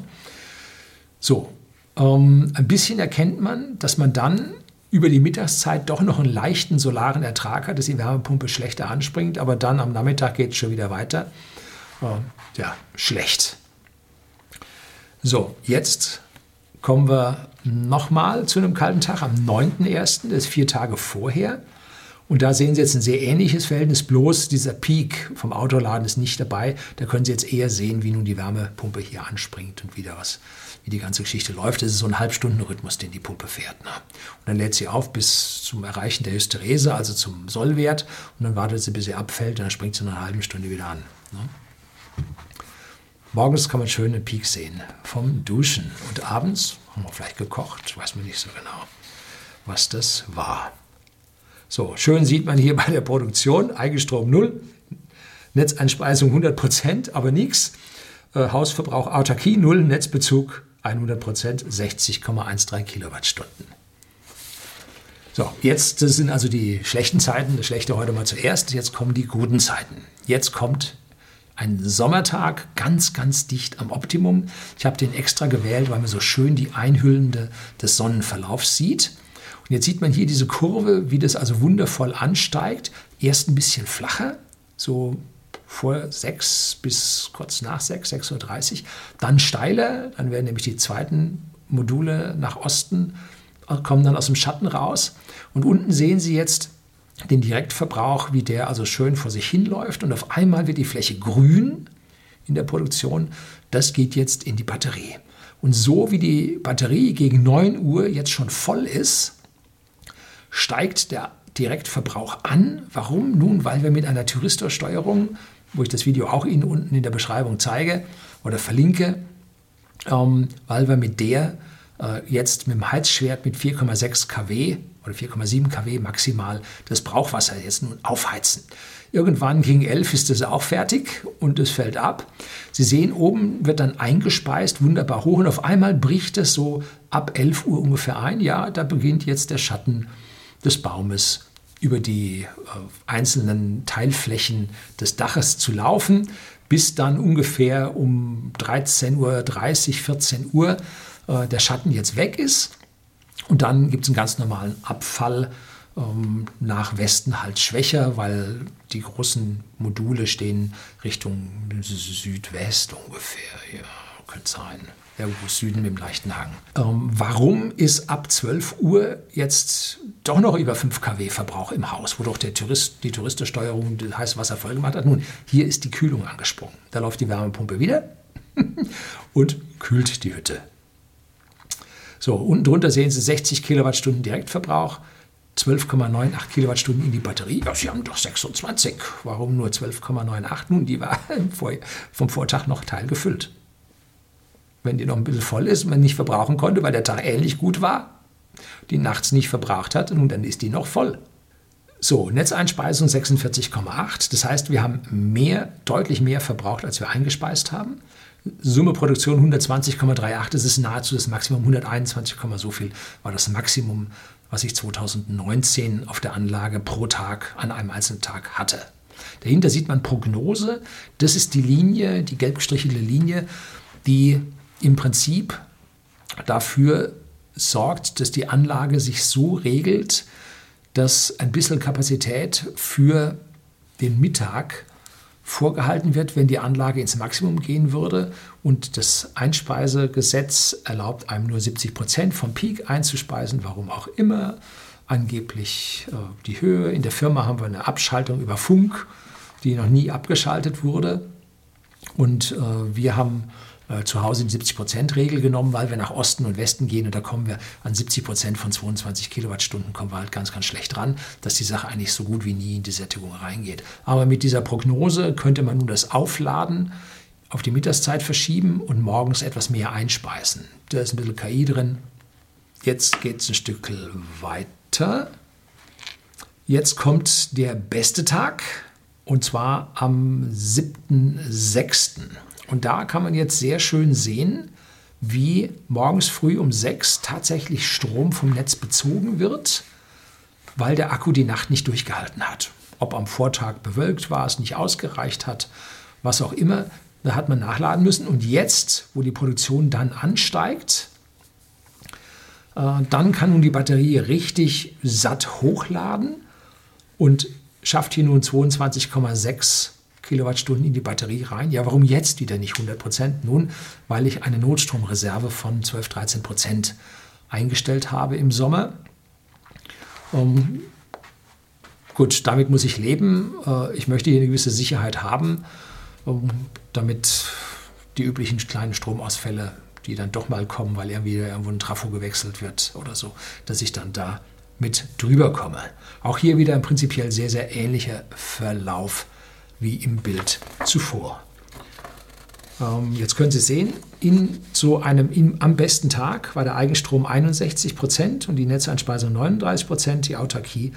Speaker 1: So, ähm, ein bisschen erkennt man, dass man dann über die Mittagszeit doch noch einen leichten solaren Ertrag hat, dass die Wärmepumpe schlechter anspringt, aber dann am Nachmittag geht es schon wieder weiter. Ähm, ja, schlecht. So, jetzt kommen wir nochmal zu einem kalten Tag am 9.1., das ist vier Tage vorher. Und da sehen Sie jetzt ein sehr ähnliches Verhältnis, bloß dieser Peak vom Autoladen ist nicht dabei. Da können Sie jetzt eher sehen, wie nun die Wärmepumpe hier anspringt und wieder was, wie die ganze Geschichte läuft. Das ist so ein Halbstundenrhythmus, den die Pumpe fährt. Ne? Und dann lädt sie auf bis zum Erreichen der Hysterese, also zum Sollwert. Und dann wartet sie, bis sie abfällt und dann springt sie nach einer halben Stunde wieder an. Ne? Morgens kann man schön einen Peak sehen vom Duschen. Und abends haben wir vielleicht gekocht, weiß man nicht so genau, was das war. So, schön sieht man hier bei der Produktion, Eigenstrom 0, Netzeinspeisung 100 Prozent, aber nichts. Äh, Hausverbrauch Autarkie 0, Netzbezug 100 Prozent, 60,13 Kilowattstunden. So, jetzt sind also die schlechten Zeiten, das Schlechte heute mal zuerst, jetzt kommen die guten Zeiten. Jetzt kommt ein Sommertag, ganz, ganz dicht am Optimum. Ich habe den extra gewählt, weil man so schön die Einhüllende des Sonnenverlaufs sieht. Und jetzt sieht man hier diese Kurve, wie das also wundervoll ansteigt. Erst ein bisschen flacher, so vor 6 bis kurz nach 6, 6.30 Uhr. Dann steiler, dann werden nämlich die zweiten Module nach Osten, kommen dann aus dem Schatten raus. Und unten sehen Sie jetzt den Direktverbrauch, wie der also schön vor sich hinläuft. Und auf einmal wird die Fläche grün in der Produktion. Das geht jetzt in die Batterie. Und so wie die Batterie gegen 9 Uhr jetzt schon voll ist, steigt der Direktverbrauch an. Warum? Nun, weil wir mit einer Thyristorsteuerung, wo ich das Video auch Ihnen unten in der Beschreibung zeige oder verlinke, ähm, weil wir mit der äh, jetzt mit dem Heizschwert mit 4,6 kW oder 4,7 kW maximal das Brauchwasser jetzt nun aufheizen. Irgendwann gegen 11 ist das auch fertig und es fällt ab. Sie sehen, oben wird dann eingespeist, wunderbar hoch und auf einmal bricht es so ab 11 Uhr ungefähr ein. Ja, da beginnt jetzt der Schatten des Baumes über die äh, einzelnen Teilflächen des Daches zu laufen, bis dann ungefähr um 13.30 Uhr, 14 Uhr äh, der Schatten jetzt weg ist. Und dann gibt es einen ganz normalen Abfall ähm, nach Westen halt schwächer, weil die großen Module stehen Richtung Südwest ungefähr. Ja, könnte sein irgendwo Süden mit dem leichten Hang. Ähm, warum ist ab 12 Uhr jetzt doch noch über 5 kW Verbrauch im Haus, wo doch der Tourist, die Touristensteuerung das heiße Wasser voll gemacht hat? Nun, hier ist die Kühlung angesprungen. Da läuft die Wärmepumpe wieder und kühlt die Hütte. So, unten drunter sehen Sie 60 Kilowattstunden Direktverbrauch. 12,98 Kilowattstunden in die Batterie. Ja, Sie haben doch 26. Warum nur 12,98? Nun, die war vom Vortag noch teilgefüllt wenn die noch ein bisschen voll ist und man nicht verbrauchen konnte, weil der Tag ähnlich gut war, die nachts nicht verbraucht hat, nun dann ist die noch voll. So, Netzeinspeisung 46,8. Das heißt, wir haben mehr, deutlich mehr verbraucht, als wir eingespeist haben. Summe Produktion 120,38. Das ist nahezu das Maximum. 121, so viel war das Maximum, was ich 2019 auf der Anlage pro Tag an einem einzelnen Tag hatte. Dahinter sieht man Prognose. Das ist die Linie, die gelb gestrichelte Linie, die im Prinzip dafür sorgt, dass die Anlage sich so regelt, dass ein bisschen Kapazität für den Mittag vorgehalten wird, wenn die Anlage ins Maximum gehen würde. Und das Einspeisegesetz erlaubt einem nur 70 Prozent vom Peak einzuspeisen, warum auch immer. Angeblich äh, die Höhe. In der Firma haben wir eine Abschaltung über Funk, die noch nie abgeschaltet wurde. Und äh, wir haben äh, zu Hause die 70-Prozent-Regel genommen, weil wir nach Osten und Westen gehen und da kommen wir an 70 Prozent von 22 Kilowattstunden, kommen wir halt ganz, ganz schlecht dran, dass die Sache eigentlich so gut wie nie in die Sättigung reingeht. Aber mit dieser Prognose könnte man nun das Aufladen auf die Mittagszeit verschieben und morgens etwas mehr einspeisen. Da ist ein bisschen KI drin. Jetzt geht es ein Stück weiter. Jetzt kommt der beste Tag und zwar am 7.6. Und da kann man jetzt sehr schön sehen, wie morgens früh um sechs tatsächlich Strom vom Netz bezogen wird, weil der Akku die Nacht nicht durchgehalten hat. Ob am Vortag bewölkt war, es nicht ausgereicht hat, was auch immer, da hat man nachladen müssen. Und jetzt, wo die Produktion dann ansteigt, äh, dann kann nun die Batterie richtig satt hochladen und schafft hier nun 22,6 Kilowattstunden in die Batterie rein. Ja, warum jetzt wieder nicht 100 Prozent? Nun, weil ich eine Notstromreserve von 12, 13 Prozent eingestellt habe im Sommer. Um, gut, damit muss ich leben. Äh, ich möchte hier eine gewisse Sicherheit haben, um, damit die üblichen kleinen Stromausfälle, die dann doch mal kommen, weil irgendwie irgendwo ein Trafo gewechselt wird oder so, dass ich dann da mit drüber komme. Auch hier wieder ein prinzipiell sehr, sehr ähnlicher Verlauf wie im Bild zuvor. Ähm, jetzt können Sie sehen, in so einem im, am besten Tag war der Eigenstrom 61 Prozent und die Netzeinspeisung 39 Prozent, die Autarkie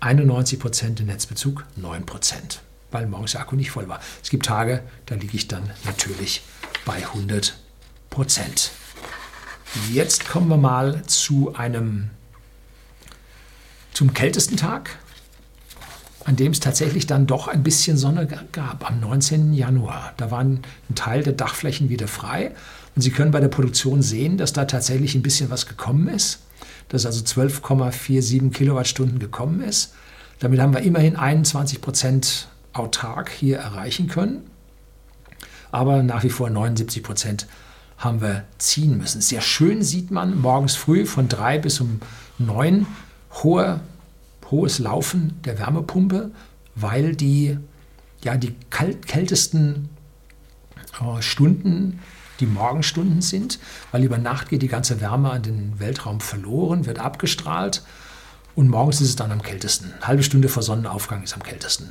Speaker 1: 91 Prozent, der Netzbezug 9 Prozent, weil morgens der Akku nicht voll war. Es gibt Tage, da liege ich dann natürlich bei 100 Prozent. Jetzt kommen wir mal zu einem zum kältesten Tag an dem es tatsächlich dann doch ein bisschen Sonne gab, am 19. Januar. Da waren ein Teil der Dachflächen wieder frei. Und Sie können bei der Produktion sehen, dass da tatsächlich ein bisschen was gekommen ist, dass also 12,47 Kilowattstunden gekommen ist. Damit haben wir immerhin 21 Prozent autark hier erreichen können. Aber nach wie vor 79 Prozent haben wir ziehen müssen. Sehr schön sieht man morgens früh von drei bis um neun hohe, hohes Laufen der Wärmepumpe, weil die, ja, die kältesten äh, Stunden die Morgenstunden sind, weil über Nacht geht die ganze Wärme an den Weltraum verloren, wird abgestrahlt und morgens ist es dann am kältesten. Eine halbe Stunde vor Sonnenaufgang ist am kältesten.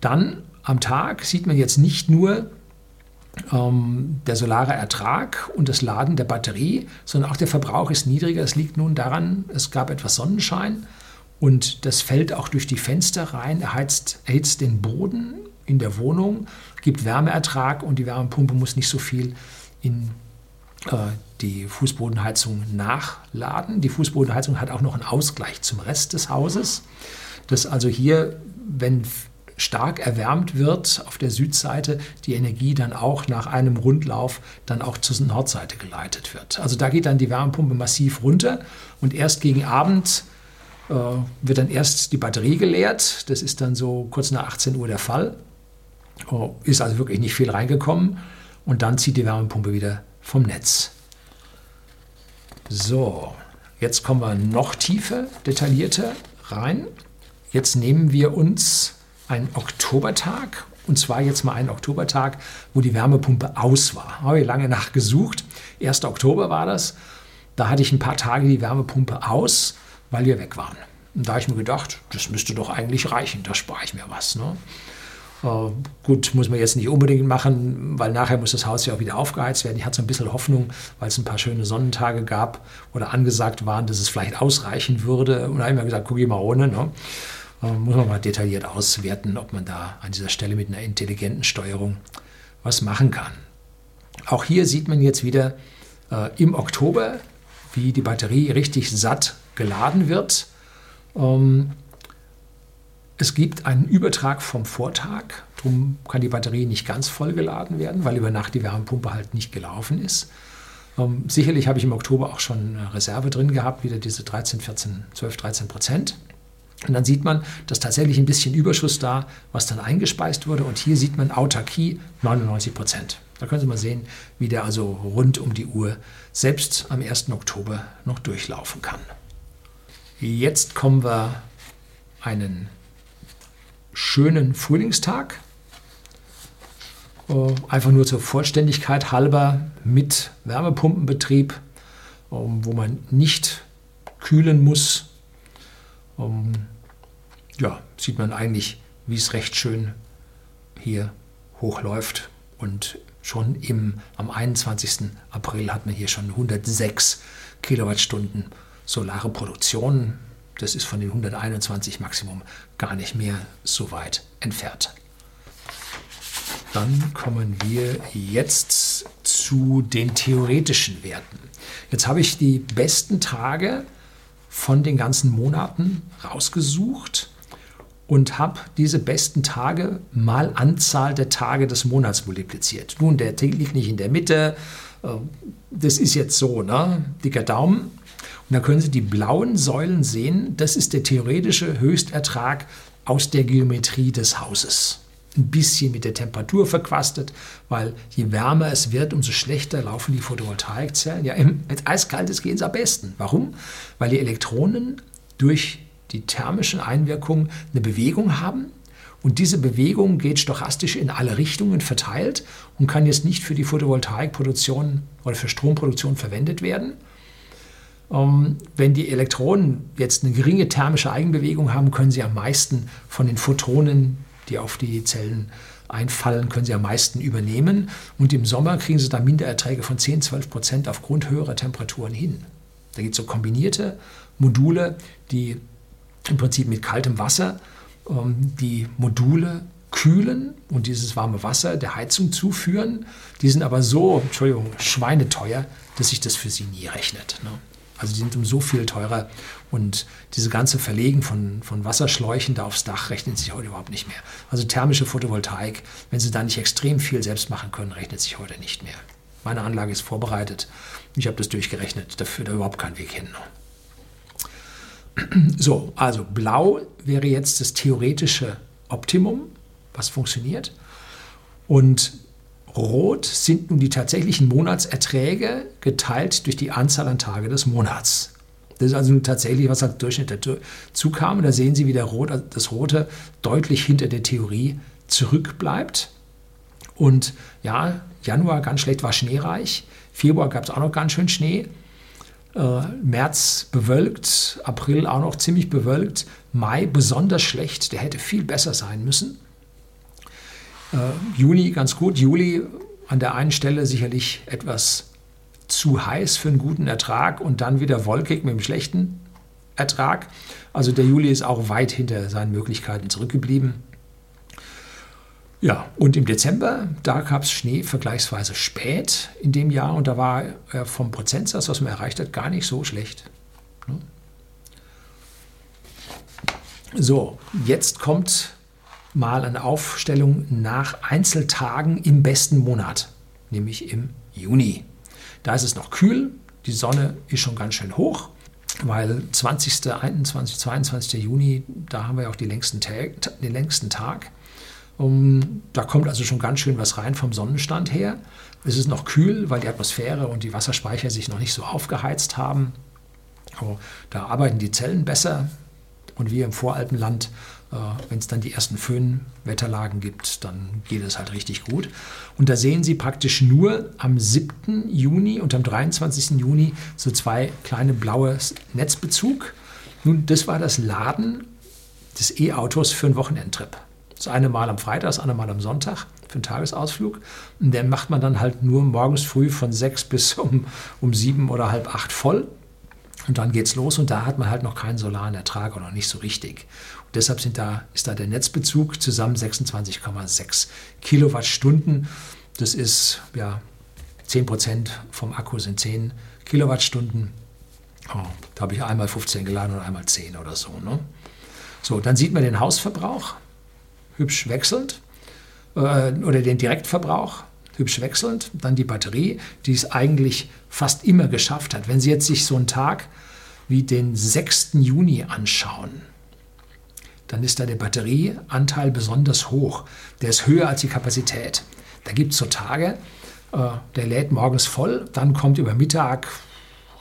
Speaker 1: Dann am Tag sieht man jetzt nicht nur ähm, der solare Ertrag und das Laden der Batterie, sondern auch der Verbrauch ist niedriger. Es liegt nun daran, es gab etwas Sonnenschein und das fällt auch durch die Fenster rein, erheizt, erhitzt den Boden in der Wohnung, gibt Wärmeertrag und die Wärmepumpe muss nicht so viel in äh, die Fußbodenheizung nachladen. Die Fußbodenheizung hat auch noch einen Ausgleich zum Rest des Hauses, dass also hier, wenn stark erwärmt wird auf der Südseite, die Energie dann auch nach einem Rundlauf dann auch zur Nordseite geleitet wird. Also da geht dann die Wärmepumpe massiv runter und erst gegen Abend äh, wird dann erst die Batterie geleert. Das ist dann so kurz nach 18 Uhr der Fall. Oh, ist also wirklich nicht viel reingekommen und dann zieht die Wärmepumpe wieder vom Netz. So, jetzt kommen wir noch tiefer, detaillierter rein. Jetzt nehmen wir uns einen Oktobertag und zwar jetzt mal einen Oktobertag, wo die Wärmepumpe aus war. Habe ich lange nachgesucht. 1. Oktober war das. Da hatte ich ein paar Tage die Wärmepumpe aus, weil wir weg waren. Und da habe ich mir gedacht, das müsste doch eigentlich reichen, da spare ich mir was. Ne? Äh, gut, muss man jetzt nicht unbedingt machen, weil nachher muss das Haus ja auch wieder aufgeheizt werden. Ich hatte so ein bisschen Hoffnung, weil es ein paar schöne Sonnentage gab oder angesagt waren, dass es vielleicht ausreichen würde. Und da habe ich mir gesagt, guck ich mal ohne. Ne? Äh, muss man mal detailliert auswerten, ob man da an dieser Stelle mit einer intelligenten Steuerung was machen kann. Auch hier sieht man jetzt wieder äh, im Oktober, wie die Batterie richtig satt geladen wird. Ähm, es gibt einen Übertrag vom Vortag, darum kann die Batterie nicht ganz voll geladen werden, weil über Nacht die Wärmepumpe halt nicht gelaufen ist. Ähm, sicherlich habe ich im Oktober auch schon eine Reserve drin gehabt, wieder diese 13, 14, 12, 13 Prozent. Und dann sieht man, dass tatsächlich ein bisschen Überschuss da, was dann eingespeist wurde. Und hier sieht man Autarkie 99 Prozent. Da können Sie mal sehen, wie der also rund um die Uhr selbst am 1. Oktober noch durchlaufen kann. Jetzt kommen wir einen schönen Frühlingstag. Äh, einfach nur zur Vollständigkeit halber mit Wärmepumpenbetrieb, wo man nicht kühlen muss. Ähm, ja, sieht man eigentlich, wie es recht schön hier hochläuft. Und schon im, am 21. April hat man hier schon 106 Kilowattstunden solare Produktion das ist von den 121 Maximum gar nicht mehr so weit entfernt. Dann kommen wir jetzt zu den theoretischen Werten. Jetzt habe ich die besten Tage von den ganzen Monaten rausgesucht und habe diese besten Tage mal Anzahl der Tage des Monats multipliziert. Nun, der liegt nicht in der Mitte. Äh, das ist jetzt so, ne? dicker Daumen. Und da können Sie die blauen Säulen sehen. Das ist der theoretische Höchstertrag aus der Geometrie des Hauses. Ein bisschen mit der Temperatur verquastet, weil je wärmer es wird, umso schlechter laufen die Photovoltaikzellen. Ja, wenn es eiskalt ist, gehen sie am besten. Warum? Weil die Elektronen durch die thermischen Einwirkungen eine Bewegung haben und diese Bewegung geht stochastisch in alle Richtungen verteilt und kann jetzt nicht für die Photovoltaikproduktion oder für Stromproduktion verwendet werden, ähm, wenn die Elektronen jetzt eine geringe thermische Eigenbewegung haben, können sie am meisten von den Photonen, die auf die Zellen einfallen, können sie am meisten übernehmen. Und im Sommer kriegen sie da Mindererträge von 10, 12 Prozent aufgrund höherer Temperaturen hin. Da gibt es so kombinierte Module, die im Prinzip mit kaltem Wasser ähm, die Module kühlen und dieses warme Wasser der Heizung zuführen. Die sind aber so, Entschuldigung, schweineteuer, dass sich das für sie nie rechnet. Ne? Also die sind um so viel teurer und diese ganze Verlegen von, von Wasserschläuchen da aufs Dach rechnet sich heute überhaupt nicht mehr. Also thermische Photovoltaik, wenn Sie da nicht extrem viel selbst machen können, rechnet sich heute nicht mehr. Meine Anlage ist vorbereitet. Ich habe das durchgerechnet. Da führt überhaupt kein Weg hin. So, also blau wäre jetzt das theoretische Optimum, was funktioniert. Und rot sind nun die tatsächlichen Monatserträge geteilt durch die Anzahl an Tage des Monats. Das ist also nun tatsächlich, was als Durchschnitt dazu kam. Und da sehen Sie, wie der Rot, das Rote deutlich hinter der Theorie zurückbleibt. Und ja, Januar ganz schlecht war schneereich. Februar gab es auch noch ganz schön Schnee. Äh, März bewölkt, April auch noch ziemlich bewölkt. Mai besonders schlecht, der hätte viel besser sein müssen. Äh, Juni ganz gut, Juli an der einen Stelle sicherlich etwas zu heiß für einen guten Ertrag und dann wieder wolkig mit einem schlechten Ertrag. Also der Juli ist auch weit hinter seinen Möglichkeiten zurückgeblieben. Ja, und im Dezember, da gab es Schnee vergleichsweise spät in dem Jahr und da war er vom Prozentsatz, was man erreicht hat, gar nicht so schlecht. Ne? So, jetzt kommt mal eine Aufstellung nach Einzeltagen im besten Monat, nämlich im Juni. Da ist es noch kühl, die Sonne ist schon ganz schön hoch, weil 20., 21., 22. Juni, da haben wir auch die längsten Tag, den längsten Tag. Um, da kommt also schon ganz schön was rein vom Sonnenstand her. Es ist noch kühl, weil die Atmosphäre und die Wasserspeicher sich noch nicht so aufgeheizt haben. Oh, da arbeiten die Zellen besser. Und wir im Voralpenland, wenn es dann die ersten Föhnwetterlagen gibt, dann geht es halt richtig gut. Und da sehen Sie praktisch nur am 7. Juni und am 23. Juni so zwei kleine blaue Netzbezug. Nun, das war das Laden des E-Autos für einen Wochenendtrip. Das eine Mal am Freitag, das andere Mal am Sonntag für einen Tagesausflug. Und den macht man dann halt nur morgens früh von sechs bis um, um sieben oder halb acht voll. Und dann geht's los und da hat man halt noch keinen solaren Ertrag oder nicht so richtig. Deshalb sind da, ist da der Netzbezug zusammen 26,6 Kilowattstunden. Das ist ja 10 Prozent vom Akku sind 10 Kilowattstunden. Oh, da habe ich einmal 15 geladen und einmal 10 oder so. Ne? So, dann sieht man den Hausverbrauch hübsch wechselnd äh, oder den Direktverbrauch hübsch wechselnd, dann die Batterie, die es eigentlich fast immer geschafft hat. Wenn Sie jetzt sich so einen Tag wie den 6. Juni anschauen, dann ist da der Batterieanteil besonders hoch. Der ist höher als die Kapazität. Da gibt es so Tage, äh, der lädt morgens voll, dann kommt über Mittag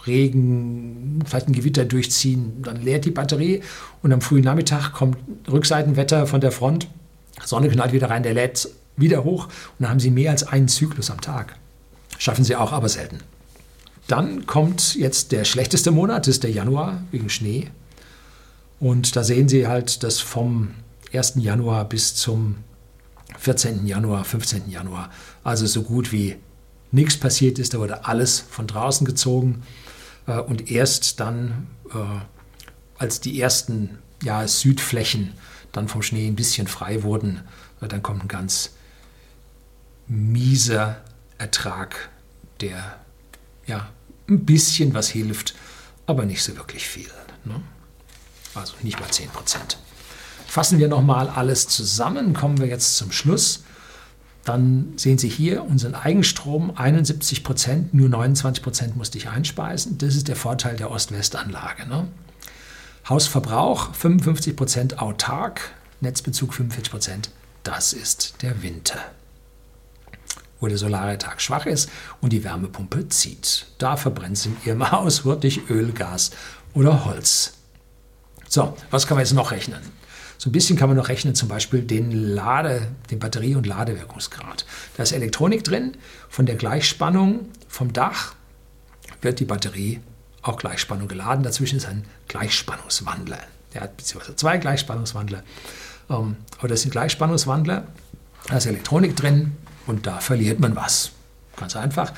Speaker 1: Regen, vielleicht ein Gewitter durchziehen, dann leert die Batterie und am frühen Nachmittag kommt Rückseitenwetter von der Front, Sonne knallt wieder rein, der lädt wieder hoch und dann haben Sie mehr als einen Zyklus am Tag. Schaffen Sie auch, aber selten. Dann kommt jetzt der schlechteste Monat, das ist der Januar wegen Schnee. Und da sehen Sie halt, dass vom 1. Januar bis zum 14. Januar, 15. Januar, also so gut wie nichts passiert ist. Da wurde alles von draußen gezogen. Äh, und erst dann, äh, als die ersten ja, Südflächen dann vom Schnee ein bisschen frei wurden, äh, dann kommt ein ganz mieser Ertrag, der ja ein bisschen was hilft, aber nicht so wirklich viel. Ne? Also nicht mal 10 Prozent. Fassen wir nochmal alles zusammen, kommen wir jetzt zum Schluss. Dann sehen Sie hier unseren Eigenstrom, 71 Prozent, nur 29 Prozent musste ich einspeisen. Das ist der Vorteil der Ost-West-Anlage. Ne? Hausverbrauch 55 Prozent autark, Netzbezug 45 Prozent. Das ist der Winter wo der solare Tag schwach ist und die Wärmepumpe zieht. Da verbrennt sie in ihrem Haus wirklich Öl, Gas oder Holz. So, was kann man jetzt noch rechnen? So ein bisschen kann man noch rechnen, zum Beispiel den Lade, den Batterie- und Ladewirkungsgrad. Da ist Elektronik drin. Von der Gleichspannung vom Dach wird die Batterie auch Gleichspannung geladen. Dazwischen ist ein Gleichspannungswandler. Der hat beziehungsweise zwei Gleichspannungswandler. Ähm, aber das sind Gleichspannungswandler. Da ist Elektronik drin, und da verliert man was. Ganz einfach.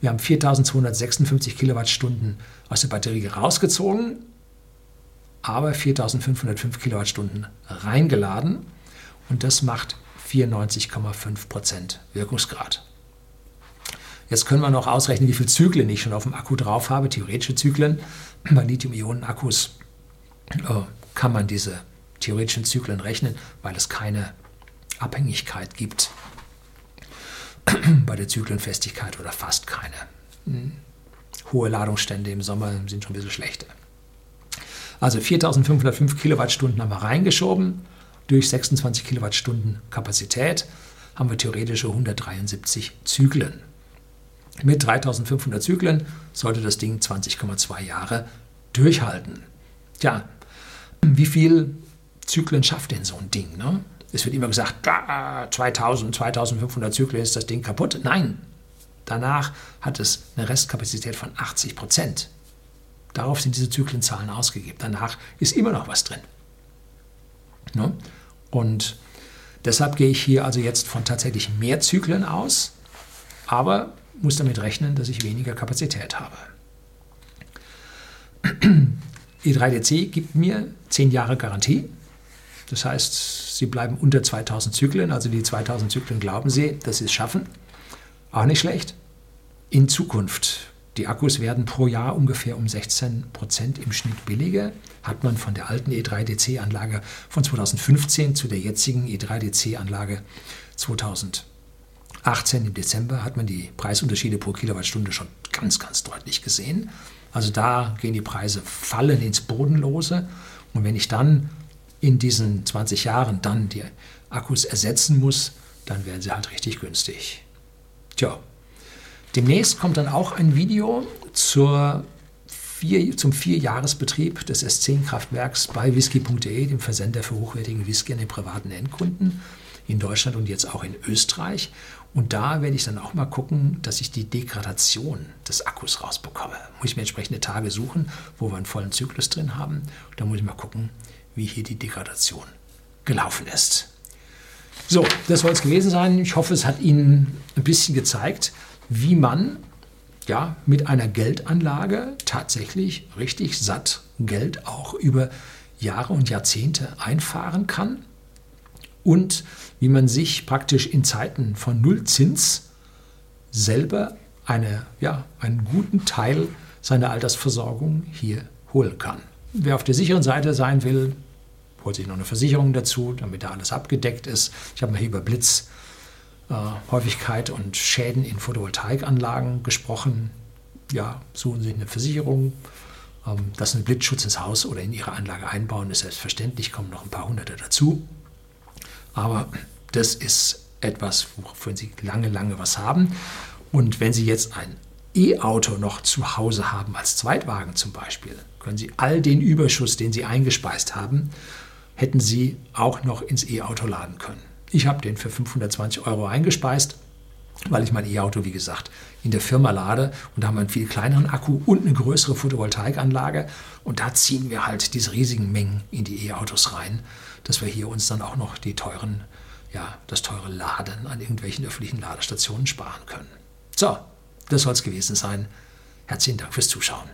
Speaker 1: Wir haben 4256 Kilowattstunden aus der Batterie rausgezogen, aber 4505 Kilowattstunden reingeladen. Und das macht 94,5 Prozent Wirkungsgrad. Jetzt können wir noch ausrechnen, wie viele Zyklen ich schon auf dem Akku drauf habe, theoretische Zyklen. Bei Lithium-Ionen-Akkus äh, kann man diese theoretischen Zyklen rechnen, weil es keine Abhängigkeit gibt bei der Zyklenfestigkeit oder fast keine. Hm. Hohe Ladungsstände im Sommer sind schon ein bisschen schlechter. Also 4505 Kilowattstunden haben wir reingeschoben. Durch 26 Kilowattstunden Kapazität haben wir theoretische 173 Zyklen. Mit 3500 Zyklen sollte das Ding 20,2 Jahre durchhalten. Tja, wie viel Zyklen schafft denn so ein Ding? Ne? Es wird immer gesagt, 2000, 2500 Zyklen ist das Ding kaputt. Nein, danach hat es eine Restkapazität von 80 Prozent. Darauf sind diese Zyklenzahlen ausgegeben. Danach ist immer noch was drin. Ne? Und deshalb gehe ich hier also jetzt von tatsächlich mehr Zyklen aus, aber muss damit rechnen, dass ich weniger Kapazität habe. E3DC gibt mir 10 Jahre Garantie. Das heißt, sie bleiben unter 2000 Zyklen, also die 2000 Zyklen glauben sie, dass sie es schaffen. Auch nicht schlecht. In Zukunft, die Akkus werden pro Jahr ungefähr um 16 Prozent im Schnitt billiger. Hat man von der alten E3DC-Anlage von 2015 zu der jetzigen E3DC-Anlage 2018 im Dezember, hat man die Preisunterschiede pro Kilowattstunde schon ganz, ganz deutlich gesehen. Also da gehen die Preise fallen ins Bodenlose. Und wenn ich dann in diesen 20 Jahren dann die Akkus ersetzen muss, dann werden sie halt richtig günstig. Tja, demnächst kommt dann auch ein Video zur vier, zum Vierjahresbetrieb des S10-Kraftwerks bei whisky.de, dem Versender für hochwertigen Whisky an den privaten Endkunden in Deutschland und jetzt auch in Österreich. Und da werde ich dann auch mal gucken, dass ich die Degradation des Akkus rausbekomme. Muss ich mir entsprechende Tage suchen, wo wir einen vollen Zyklus drin haben. Da muss ich mal gucken, wie hier die Degradation gelaufen ist. So, das soll es gewesen sein. Ich hoffe, es hat Ihnen ein bisschen gezeigt, wie man ja, mit einer Geldanlage tatsächlich richtig satt Geld auch über Jahre und Jahrzehnte einfahren kann und wie man sich praktisch in Zeiten von Nullzins selber eine, ja, einen guten Teil seiner Altersversorgung hier holen kann. Wer auf der sicheren Seite sein will, holt sich noch eine Versicherung dazu, damit da alles abgedeckt ist. Ich habe mal hier über Blitzhäufigkeit äh, und Schäden in Photovoltaikanlagen gesprochen. Ja, suchen Sie eine Versicherung, ähm, dass Sie einen Blitzschutz ins Haus oder in Ihre Anlage einbauen, ist selbstverständlich, kommen noch ein paar Hunderte dazu. Aber das ist etwas, wovon Sie lange, lange was haben. Und wenn Sie jetzt ein E-Auto noch zu Hause haben, als Zweitwagen zum Beispiel, können Sie all den Überschuss, den Sie eingespeist haben, hätten Sie auch noch ins E-Auto laden können. Ich habe den für 520 Euro eingespeist, weil ich mein E-Auto, wie gesagt, in der Firma lade und da haben wir einen viel kleineren Akku und eine größere Photovoltaikanlage und da ziehen wir halt diese riesigen Mengen in die E-Autos rein, dass wir hier uns dann auch noch die teuren, ja, das teure Laden an irgendwelchen öffentlichen Ladestationen sparen können. So, das soll es gewesen sein. Herzlichen Dank fürs Zuschauen.